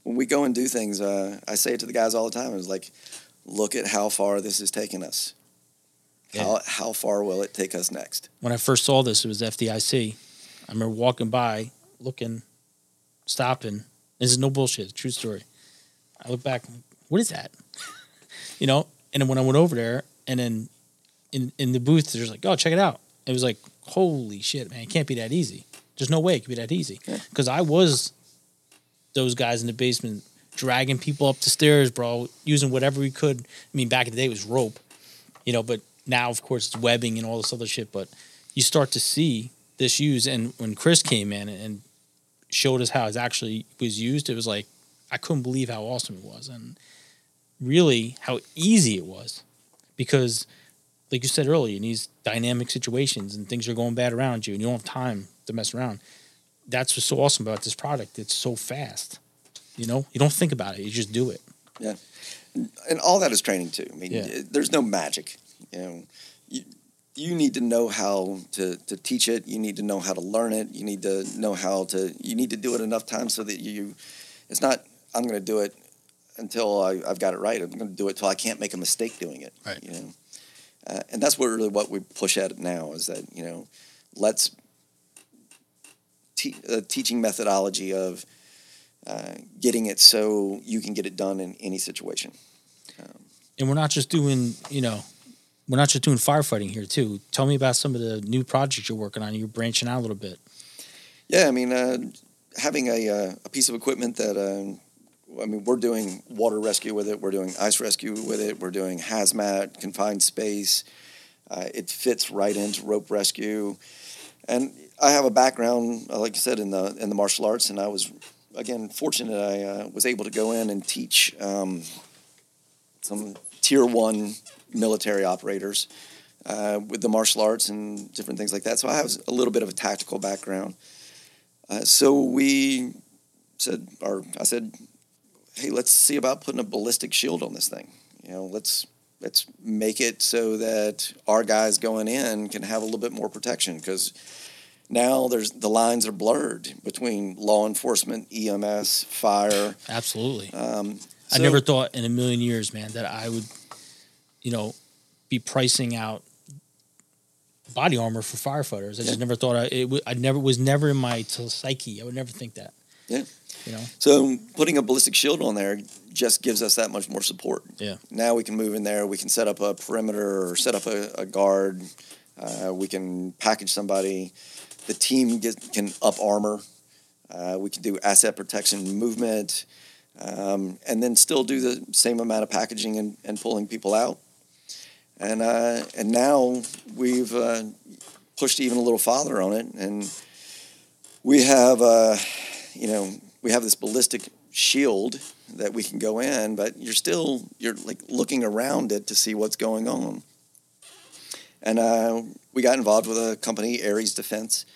when we go and do things, uh, I say it to the guys all the time. It's like, look at how far this has taken us. How how far will it take us next? When I first saw this, it was FDIC. I remember walking by, looking, stopping. This is no bullshit. True story. I look back, what is that? [laughs] you know. And then when I went over there, and then in in the booth, there's like, oh, check it out. it was like, holy shit, man, it can't be that easy. There's no way it could be that easy. Because I was those guys in the basement dragging people up the stairs, bro, using whatever we could. I mean, back in the day it was rope, you know, but now of course it's webbing and all this other shit. But you start to see this used, and when Chris came in and showed us how it actually was used, it was like I couldn't believe how awesome it was, and really how easy it was, because like you said earlier, in these dynamic situations and things are going bad around you, and you don't have time to mess around. That's what's so awesome about this product. It's so fast. You know, you don't think about it; you just do it. Yeah, and all that is training too. I mean, Yeah. there's no magic. You know, you, you need to know how to, to teach it. You need to know how to learn it. You need to know how to. You need to do it enough times so that you. It's not. I'm going to do it until I, I've got it right. I'm going to do it till I can't make a mistake doing it. Right. You know, uh, and that's what really what we push at it now is that you know, let's te- a teaching methodology of uh, getting it so you can get it done in any situation. And we're not just doing, you know, we're not just doing firefighting here too. Tell me about some of the new projects you're working on. You're branching out a little bit. Yeah, I mean, uh, having a, uh, a piece of equipment that, um, I mean, we're doing water rescue with it, we're doing ice rescue with it, we're doing hazmat, confined space. Uh, it fits right into rope rescue. And I have a background, uh, like I said, in the in the martial arts, and I was, again, fortunate I uh, was able to go in and teach um, some tier one military operators uh, with the martial arts and different things like that. So I have a little bit of a tactical background. Uh, so we said, or I said, hey, let's see about putting a ballistic shield on this thing. You know, let's let's make it so that our guys going in can have a little bit more protection because now there's the lines are blurred between law enforcement, EMS, fire. Absolutely. Um, I never thought in a million years, man, that I would, you know, be pricing out body armor for firefighters. I just never thought I, it. would- I never was never in my psyche. I would never think that. Yeah. You know. So putting a ballistic shield on there just gives us that much more support. Yeah. Now we can move in there. We can set up a perimeter or set up a, a guard. Uh, we can package somebody. The team get, can up armor. Uh, we can do asset protection movement, um, and then still do the same amount of packaging and, and pulling people out. And uh, and now we've uh, pushed even a little farther on it, and we have uh, you know we have this ballistic shield that we can go in, but you're still you're like looking around it to see what's going on. And uh, we got involved with a company, Ares Defense,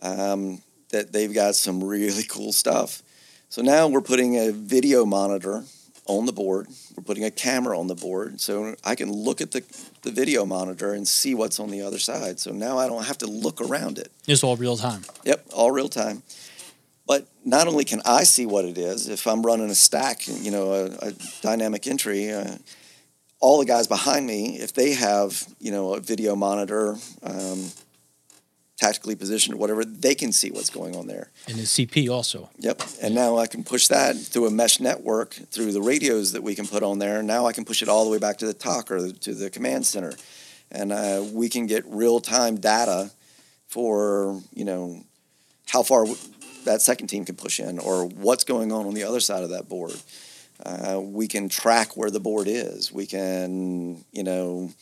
um, that they've got some really cool stuff. So now we're putting a video monitor on the board. We're putting a camera on the board, so I can look at the, the video monitor and see what's on the other side. So now I don't have to look around it. It's all real time. Yep, all real time. But not only can I see what it is, if I'm running a stack, you know, a, a dynamic entry, uh, all the guys behind me, if they have, you know, a video monitor, um, tactically positioned whatever, they can see what's going on there. And the CP also. Yep. And now I can push that through a mesh network through the radios that we can put on there. Now I can push it all the way back to the TOC or to the command center. And uh, we can get real time data for, you know, how far that second team can push in or what's going on on the other side of that board. Uh, we can track where the board is. We can, you know,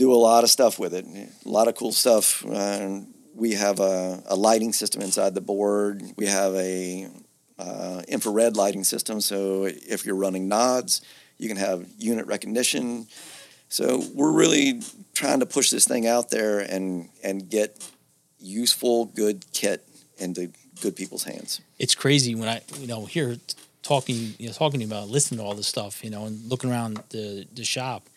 do a lot of stuff with it. A lot of cool stuff. Uh, we have a, a lighting system inside the board. We have a uh, infrared lighting system. So if you're running nods, you can have unit recognition. So we're really trying to push this thing out there and and get useful, good kit into good people's hands. it's crazy when I, you know, here talking, you know, talking about listening to all this stuff, you know, and looking around the the shop.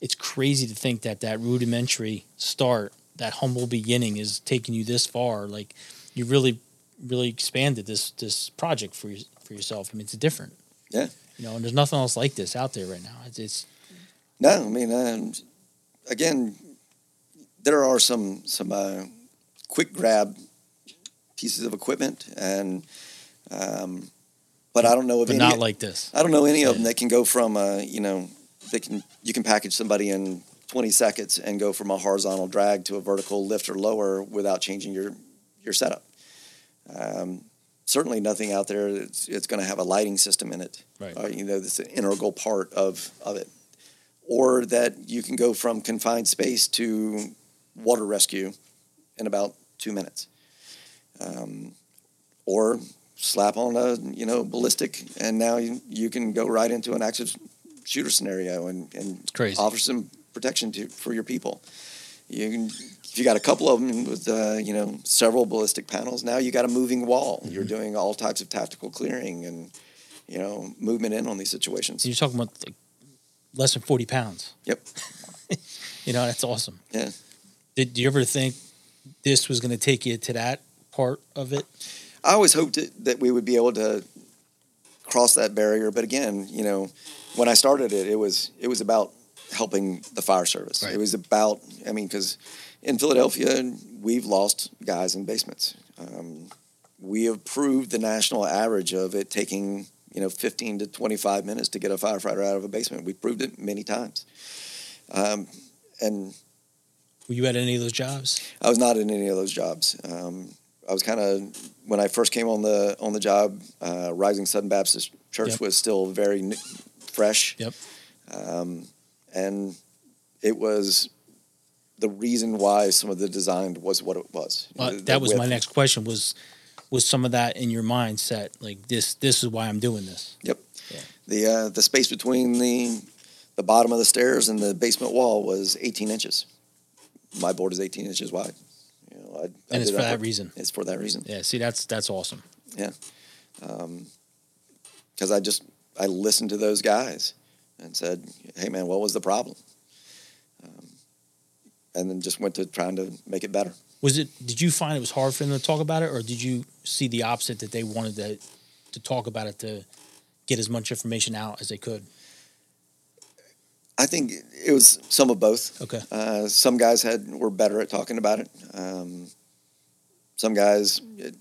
It's crazy to think that that rudimentary start, that humble beginning, is taking you this far. Like, you really, really expanded this this project for your, for yourself. I mean, it's different. Yeah. You know, and there's nothing else like this out there right now. It's, it's No, I mean, um, again, there are some some uh, quick grab pieces of equipment, and um, but I don't know of but any. not like this. I don't know any of them that can go from uh, you know they can you can package somebody in 20 seconds and go from a horizontal drag to a vertical lift or lower without changing your your setup. Um, certainly, nothing out there that's it's going to have a lighting system in it. Right. Uh, you know, that's an integral part of of it, or that you can go from confined space to water rescue in about two minutes, um, or slap on a you know ballistic, and now you, you can go right into an active shooter scenario and, and crazy. offer some protection to for your people. You can if you got a couple of them with uh, you know several ballistic panels. Now you got a moving wall. You're doing all types of tactical clearing and you know movement in on these situations. You're talking about like, less than 40 pounds. Yep. [laughs] You know, that's awesome. Yeah. Did, do you ever think this was going to take you to that part of it? I always hoped that we would be able to cross that barrier, but again, you know, when I started it, it was it was about helping the fire service. Right. It was about, I mean, because in Philadelphia, we've lost guys in basements. Um, we have proved the national average of it taking you know 15 to 25 minutes to get a firefighter out of a basement. We proved it many times. Um, and Were you at any of those jobs? I was not in any of those jobs. Um, I was kind of when I first came on the on the job. Uh, Rising Southern Baptist Church Yep. was still very fresh, Yep. um, and it was the reason why some of the design was what it was. Uh, The- that was my next question. Was was some of that in your mindset? Like this, this is why I'm doing this. Yep. The uh, the space between the the bottom of the stairs and the basement wall was 18 inches. My board is 18 inches wide. You know, I, I And it's for that reason. It's for that reason. Yeah. See, that's that's awesome. Yeah. Um, because I just I listened to those guys and said, "Hey, man, what was the problem?" Um, and then just went to trying to make it better. Was it? Did you find it was hard for them to talk about it, or did you see the opposite that they wanted to to talk about it to get as much information out as they could? I think it was some of both. Okay. Uh, some guys had were better at talking about it. Um, some guys it,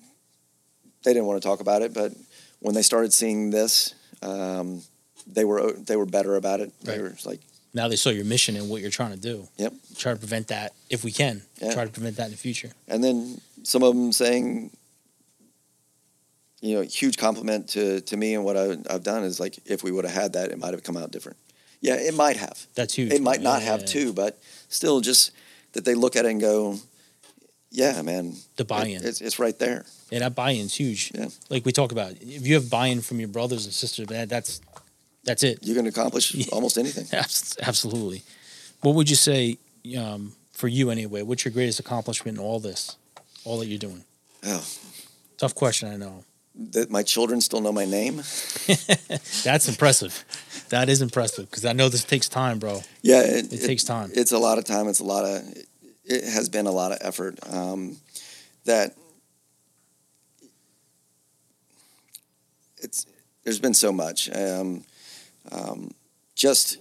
they didn't want to talk about it, but when they started seeing this, um, they were they were better about it. They were like, Now they saw your mission and what you're trying to do. Yep. Try to prevent that if we can. Yeah. Try to prevent that in the future. And then some of them saying, you know, huge compliment to, to me and what I, I've done is like, if we would have had that, it might have come out different. Yeah, it might have. That's huge. It might Yeah, not yeah, have too, but still just that they look at it and go, yeah, man. The buy-in. it's, it's right there. Yeah, that buy-in's huge. Yeah. Like we talk about, if you have buy-in from your brothers and sisters, man, that's that's it. You can accomplish [laughs] Yeah. almost anything. [laughs] Absolutely. What would you say um, for you anyway? What's your greatest accomplishment in all this, all that you're doing? Oh, Tough question, I know. that my children still know my name. [laughs] That's impressive. That is impressive because I know this takes time, bro. Yeah, it, It takes time. It's a lot of time. It's a lot of. It has been a lot of effort. Um, that it's there's been so much. Um, um, just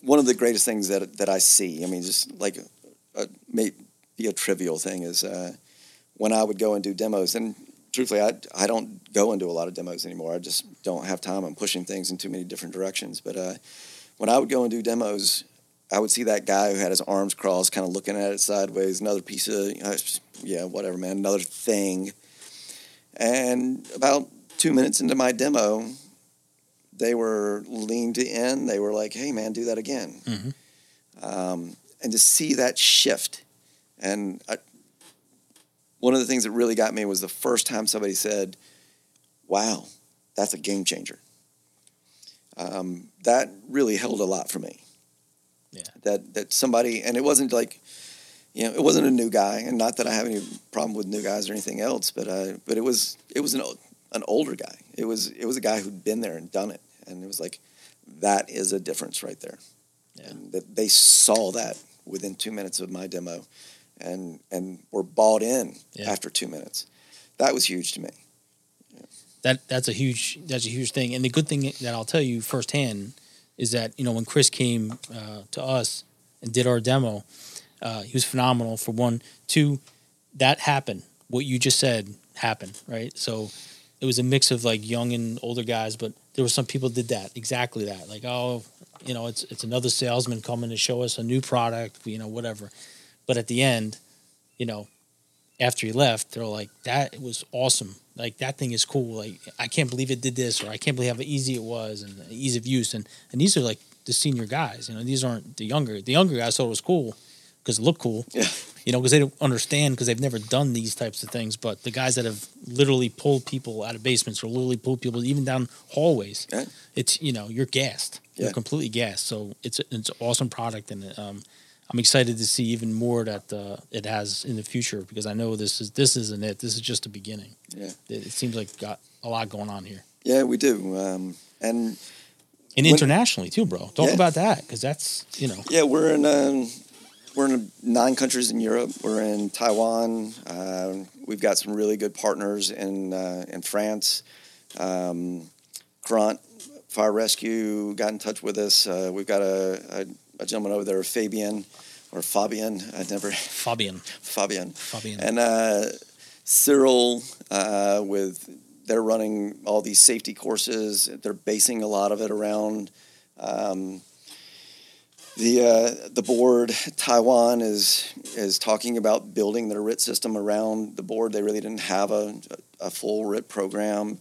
one of the greatest things that that I see. I mean, just like a, a may be a trivial thing is uh, when I would go and do demos and. Truthfully, I, I don't go and do a lot of demos anymore. I just don't have time. I'm pushing things in too many different directions. But uh, when I would go and do demos, I would see that guy who had his arms crossed, kind of looking at it sideways, another piece of, uh, yeah, whatever, man, another thing. And about two minutes into my demo, they were leaned in. They were like, hey, man, do that again. Mhm. Um, and to see that shift. And I, one of the things that really got me was the first time somebody said, wow, that's a game changer. Um, that really held a lot for me Yeah. that that somebody and it wasn't like you know it wasn't a new guy and not that I have any problem with new guys or anything else but uh, but it was it was an o- an older guy it was it was a guy who'd been there and done it and it was like that is a difference right there Yeah. and that they saw that within two minutes of my demo and and were bought in Yeah. after two minutes that was huge to me that that's a huge that's a huge thing. And the good thing that I'll tell you firsthand is that you know when Chris came uh, to us and did our demo, uh, he was phenomenal. For one, two, that happened. What you just said happened, right? So it was a mix of like young and older guys, but there were some people did that exactly that. Like, oh, You know, it's it's another salesman coming to show us a new product. You know, whatever. But at the end, you know, after he left, they're like, "That was awesome. Like that thing is cool. Like I can't believe it did this, or I can't believe how easy it was, and ease of use." And and these are like the senior guys. You know, these aren't the younger. The younger guys thought it was cool because it looked cool. Yeah. You know, because they don't understand because they've never done these types of things. But the guys that have literally pulled people out of basements or literally pulled people even down hallways, Yeah. it's you know you're gassed. You're Yeah. completely gassed. So it's it's an awesome product, and um, I'm excited to see even more that uh, it has in the future because I know this is this isn't it. This is just the beginning. Yeah. It, it seems like got a lot going on here, Yeah, we do. Um, and and When- internationally too, bro. Talk Yeah. about that because that's you know yeah, we're in um, we're in nine countries in Europe. We're in Taiwan. Uh, we've got some really good partners in uh, in France. Um, Grant Fire Rescue got in touch with us. Uh, we've got a, a, a gentleman over there, Fabian or Fabian. I never Fabian. Fabian. Fabian. And uh, Cyril, uh, with they're running all these safety courses. They're basing a lot of it around um, the uh, the board. Taiwan is is talking about building their RIT system around the board. They really didn't have a, a full RIT program.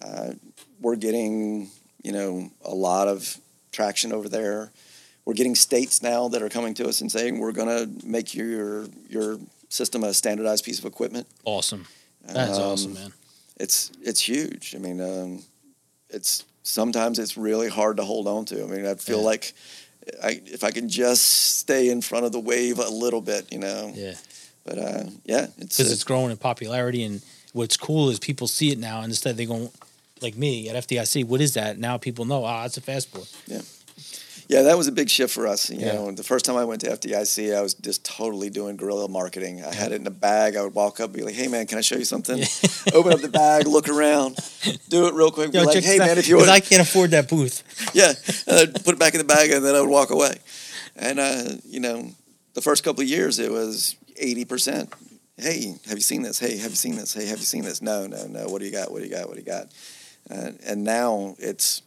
Uh, we're getting you know a lot of traction over there. We're getting states now that are coming to us and saying we're going to make your your system a standardized piece of equipment. awesome. That's Um, awesome, man. It's it's huge. I mean, um, it's sometimes it's really hard to hold on to. I mean, I feel Yeah. like I, if I can just stay in front of the wave a little bit, you know. Yeah. But uh, yeah, it's because it's growing in popularity. And what's cool is people see it now, and instead they go like me at FDIC. What is that? Now people know. Ah, it's a fastboard. Yeah, that was a big shift for us. You Yeah. know, the first time I went to FDIC, I was just totally doing guerrilla marketing. I had it in a bag. I would walk up, and be like, "Hey, man, can I show you something?" Open up the bag, look around, do it real quick. Be Yo, like, "Hey, man, if you want," I can't afford that booth. [laughs] yeah, and I'd put it back in the bag, and then I would walk away. And uh, you know, the first couple of years, it was eighty percent. Hey, have you seen this? Hey, have you seen this? Hey, have you seen this? No, no, no. What do you got? What do you got? What do you got? Uh, and now it's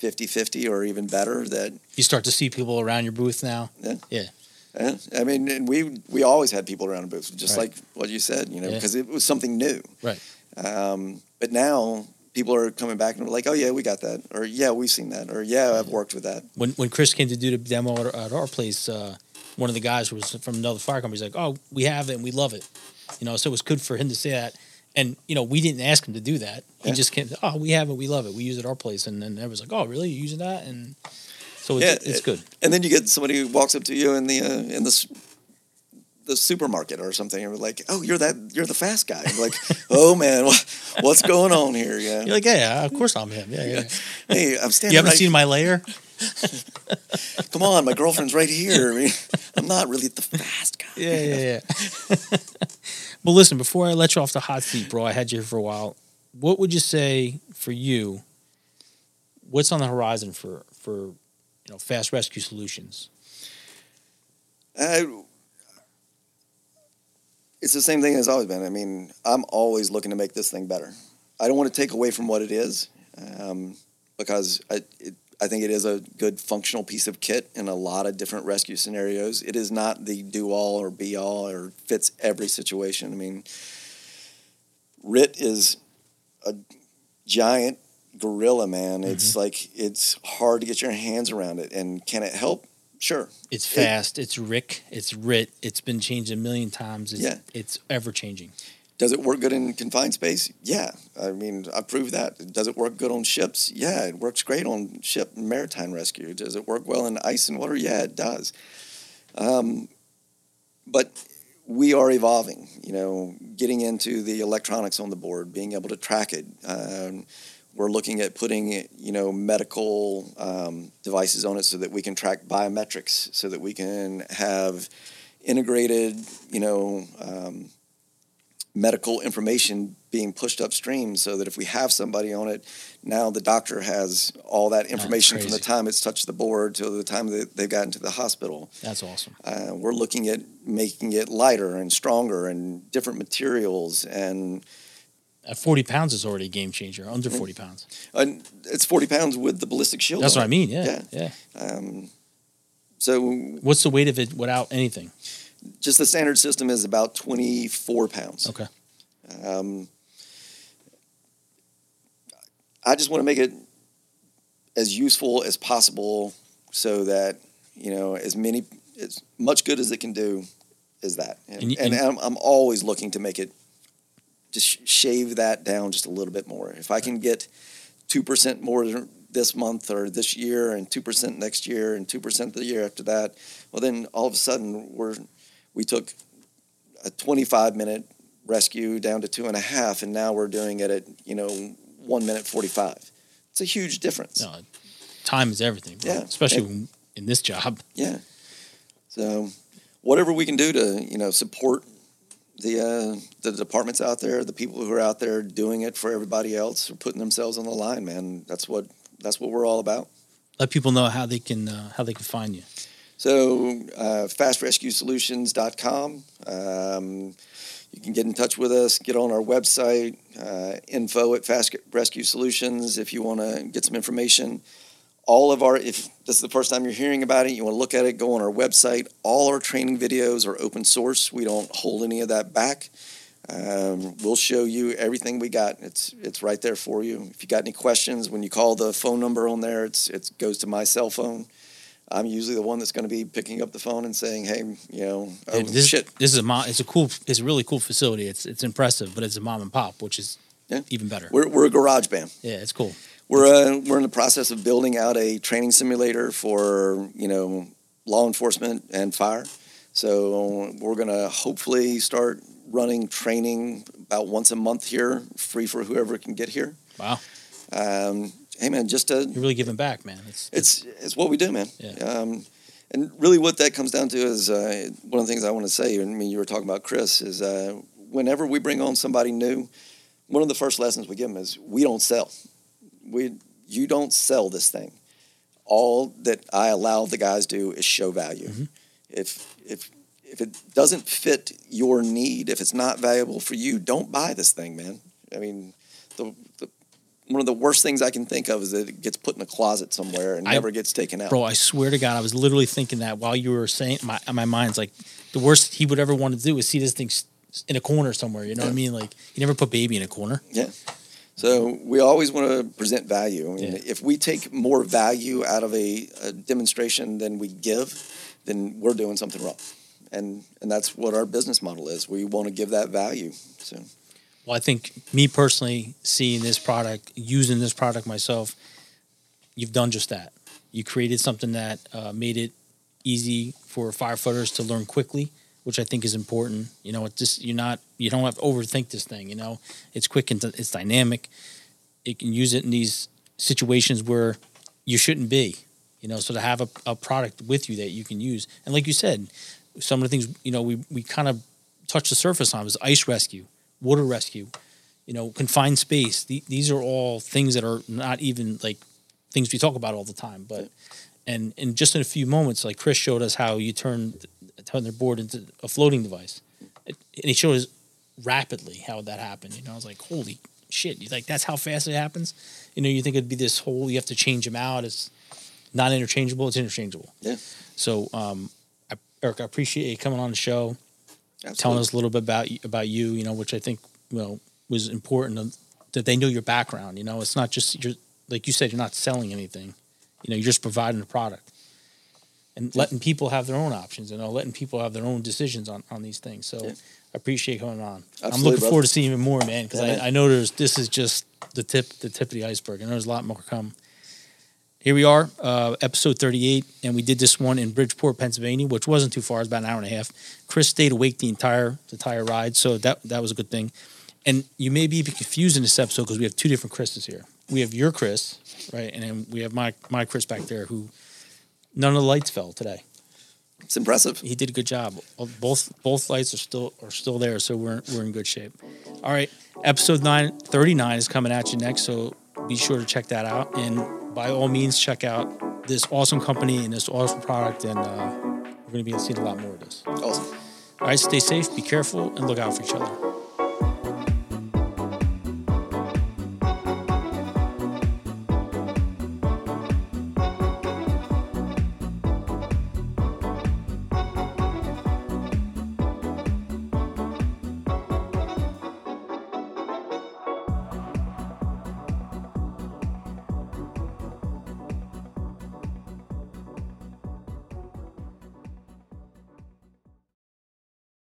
50-50 or even better that You start to see people around your booth now. Yeah, Yeah. I mean, and we we always had people around the booth, just Right. like what you said, you know, Yeah. because it was something new. Right. Um, but now people are coming back and like, "Oh yeah, we got that," or "Yeah, we've seen that," or "Yeah, I've worked with that." When when Chris came to do the demo at, our- at our place, uh, one of the guys was from another fire company. He's like, "Oh, we have it and we love it," you know. So it was good for him to say that. And you know, we didn't ask him to do that. He Yeah. just came. Oh, we have it. We love it. We use it at our place. And then everyone's like, "Oh, really? You using that?" And so it's, Yeah, it's it- good. And then you get somebody who walks up to you in the uh, in the the supermarket or something, and we're like, "Oh, you're that you're the fast guy." I'm like, [laughs] "Oh man, what, what's going on here?" Yeah. You're like, "Yeah, of course I'm him." Yeah, yeah. yeah. [laughs] hey, I'm standing. You haven't right, seen my layer? [laughs] Come on, my girlfriend's right here. I mean, I'm not really the fast guy. Yeah, yeah, yeah. Well, listen, before I let you off the hot seat, bro, I had you here for a while. What would you say for you? What's on the horizon for for you know fast rescue solutions? Uh, it's the same thing as always been. I mean, I'm always looking to make this thing better. I don't want to take away from what it is um, because I, it, I think it is a good functional piece of kit in a lot of different rescue scenarios. It is not the do all or be all or fits every situation. I mean, RIT is a giant gorilla, man. It's mm-hmm. like it's hard to get your hands around it. And can it help? Sure. It's fast. it's Rick. It's Rit. It's been changed a million times. It's, Yeah. it's ever changing. Does it work good in confined space? Yeah. I mean, I proved that. Does it work good on ships? Yeah, it works great on ship maritime rescue. Does it work well in ice and water? Yeah, it does. Um, but we are evolving, you know, getting into the electronics on the board, being able to track it. Um, we're looking at putting, you know, medical um, devices on it so that we can track biometrics, so that we can have integrated, you know, um, medical information being pushed upstream so that if we have somebody on it, now the doctor has all that information from the time it's touched the board to the time that they've gotten to the hospital. That's awesome. Uh, we're looking at making it lighter and stronger and different materials and At 40 pounds is already a game changer. Under 40 pounds. And it's 40 pounds with the ballistic shield. That's on what I mean. Yeah. Yeah. Um, so What's the weight of it without anything? Just the standard system is about 24 pounds. Okay. Um, I just want to make it as useful as possible so that you know as many as much good as it can do is that and, And you- and, and- I'm, I'm always looking to make it just sh- shave that down just a little bit more if i can get 2% more this month or this year and 2% next year and 2% the year after that well then all of a sudden we're we took a 25 minute rescue down to two and a half and now we're doing it at you know one minute 45 it's a huge difference No, time is everything. bro. Yeah. Especially in this job. Yeah. So, whatever we can do to you know support the uh, the departments out there, the people who are out there doing it for everybody else, or putting themselves on the line, man. That's what that's what we're all about. Let people know how they can uh, how they can find you. So, uh, fastrescuesolutions.com. Um, you can get in touch with us, get on our website, uh, info at Fast Rescue Solutions if you want to get some information. All of our, if this is the first time you're hearing about it, you want to look at it, go on our website. All our training videos are open source. We don't hold any of that back. Um, we'll show you everything we got. It's it's right there for you. If you got any questions, when you call the phone number on there, it's it goes to my cell phone. I'm usually the one that's going to be picking up the phone and saying, "Hey, you know, oh, this, shit, this is a mo- it's a cool it's a really cool facility. It's it's impressive, but it's a mom and pop, which is Yeah. even better. we're we're a garage band. yeah, it's cool. We're uh, we're in the process of building out a training simulator for you know law enforcement and fire. So we're going to hopefully start running training about once a month here, free for whoever can get here. Wow, Um, hey man, just to you're really giving back, man. It's it's it's what we do, man. Yeah. Um, and really, what that comes down to is uh, one of the things I want to say. I mean, you were talking about Chris. Is uh, whenever we bring on somebody new, one of the first lessons we give them is we don't sell. We you don't sell this thing. All that I allow the guys do is show value. Mm-hmm. If if if it doesn't fit your need, if it's not valuable for you, don't buy this thing, man. I mean, the, the one of the worst things I can think of is that it gets put in a closet somewhere and I- never gets taken out. bro. I swear to God, I was literally thinking that while you were saying. My my mind's like the worst he would ever want to do is see this thing in a corner somewhere. You know what I mean? Like he never put baby in a corner. Yeah. So we always want to present value. I mean, Yeah. if we take more value out of a, a demonstration than we give, then we're doing something wrong. And and that's what our business model is. We want to give that value. So Well, I think me personally, seeing this product, using this product myself, you've done just that. You created something that uh, made it easy for firefighters to learn quickly, which I think is important. You know, it's just you're not you don't have to overthink this thing. You know, it's quick and it's dynamic. It can use it in these situations where you shouldn't be. You know, so to have a, a product with you that you can use, and like you said, some of the things you know we we kind of touched the surface on was ice rescue, water rescue, you know, confined space. The, these are all things that are not even like things we talk about all the time. But and and just in a few moments, like Chris showed us how you turn turn their board into a floating device, it, and he showed us rapidly how that happened. You know, I was like, holy shit! You like that's how fast it happens. You know, you think it'd be this whole you have to change them out. It's not interchangeable. It's interchangeable. yeah, So, um, I, Eric, I appreciate you coming on the show absolutely. telling us a little bit about you, about you, you know, which I think you know was important that they knew your background. You know, it's not just you're like you said, you're not selling anything. You know, you're just providing a product and letting people have their own options. You know, letting people have their own decisions on on these things. So Yeah. I appreciate coming on. I'm looking brother. forward to seeing even more, man, because Yeah. I, I know there's this is just the tip the tip of the iceberg. and there's a lot more to come. Here we are, uh, episode 38, and we did this one in Bridgeport, Pennsylvania, which wasn't too far. It's about an hour and a half. Chris stayed awake the entire the entire ride, so that that was a good thing. And you may be even confused in this episode because we have two different Chris's here. We have your Chris, right, and then we have my my Chris back there, who none of the lights fell today. It's impressive. He did a good job. Both both lights are still are still there, so we're we're in good shape. All right, episode nine thirty nine is coming at you next, so be sure to check that out. And by all means, check out this awesome company and this awesome product. And uh, we're going to be seeing a lot more of this. Awesome. All right, stay safe, be careful, and look out for each other.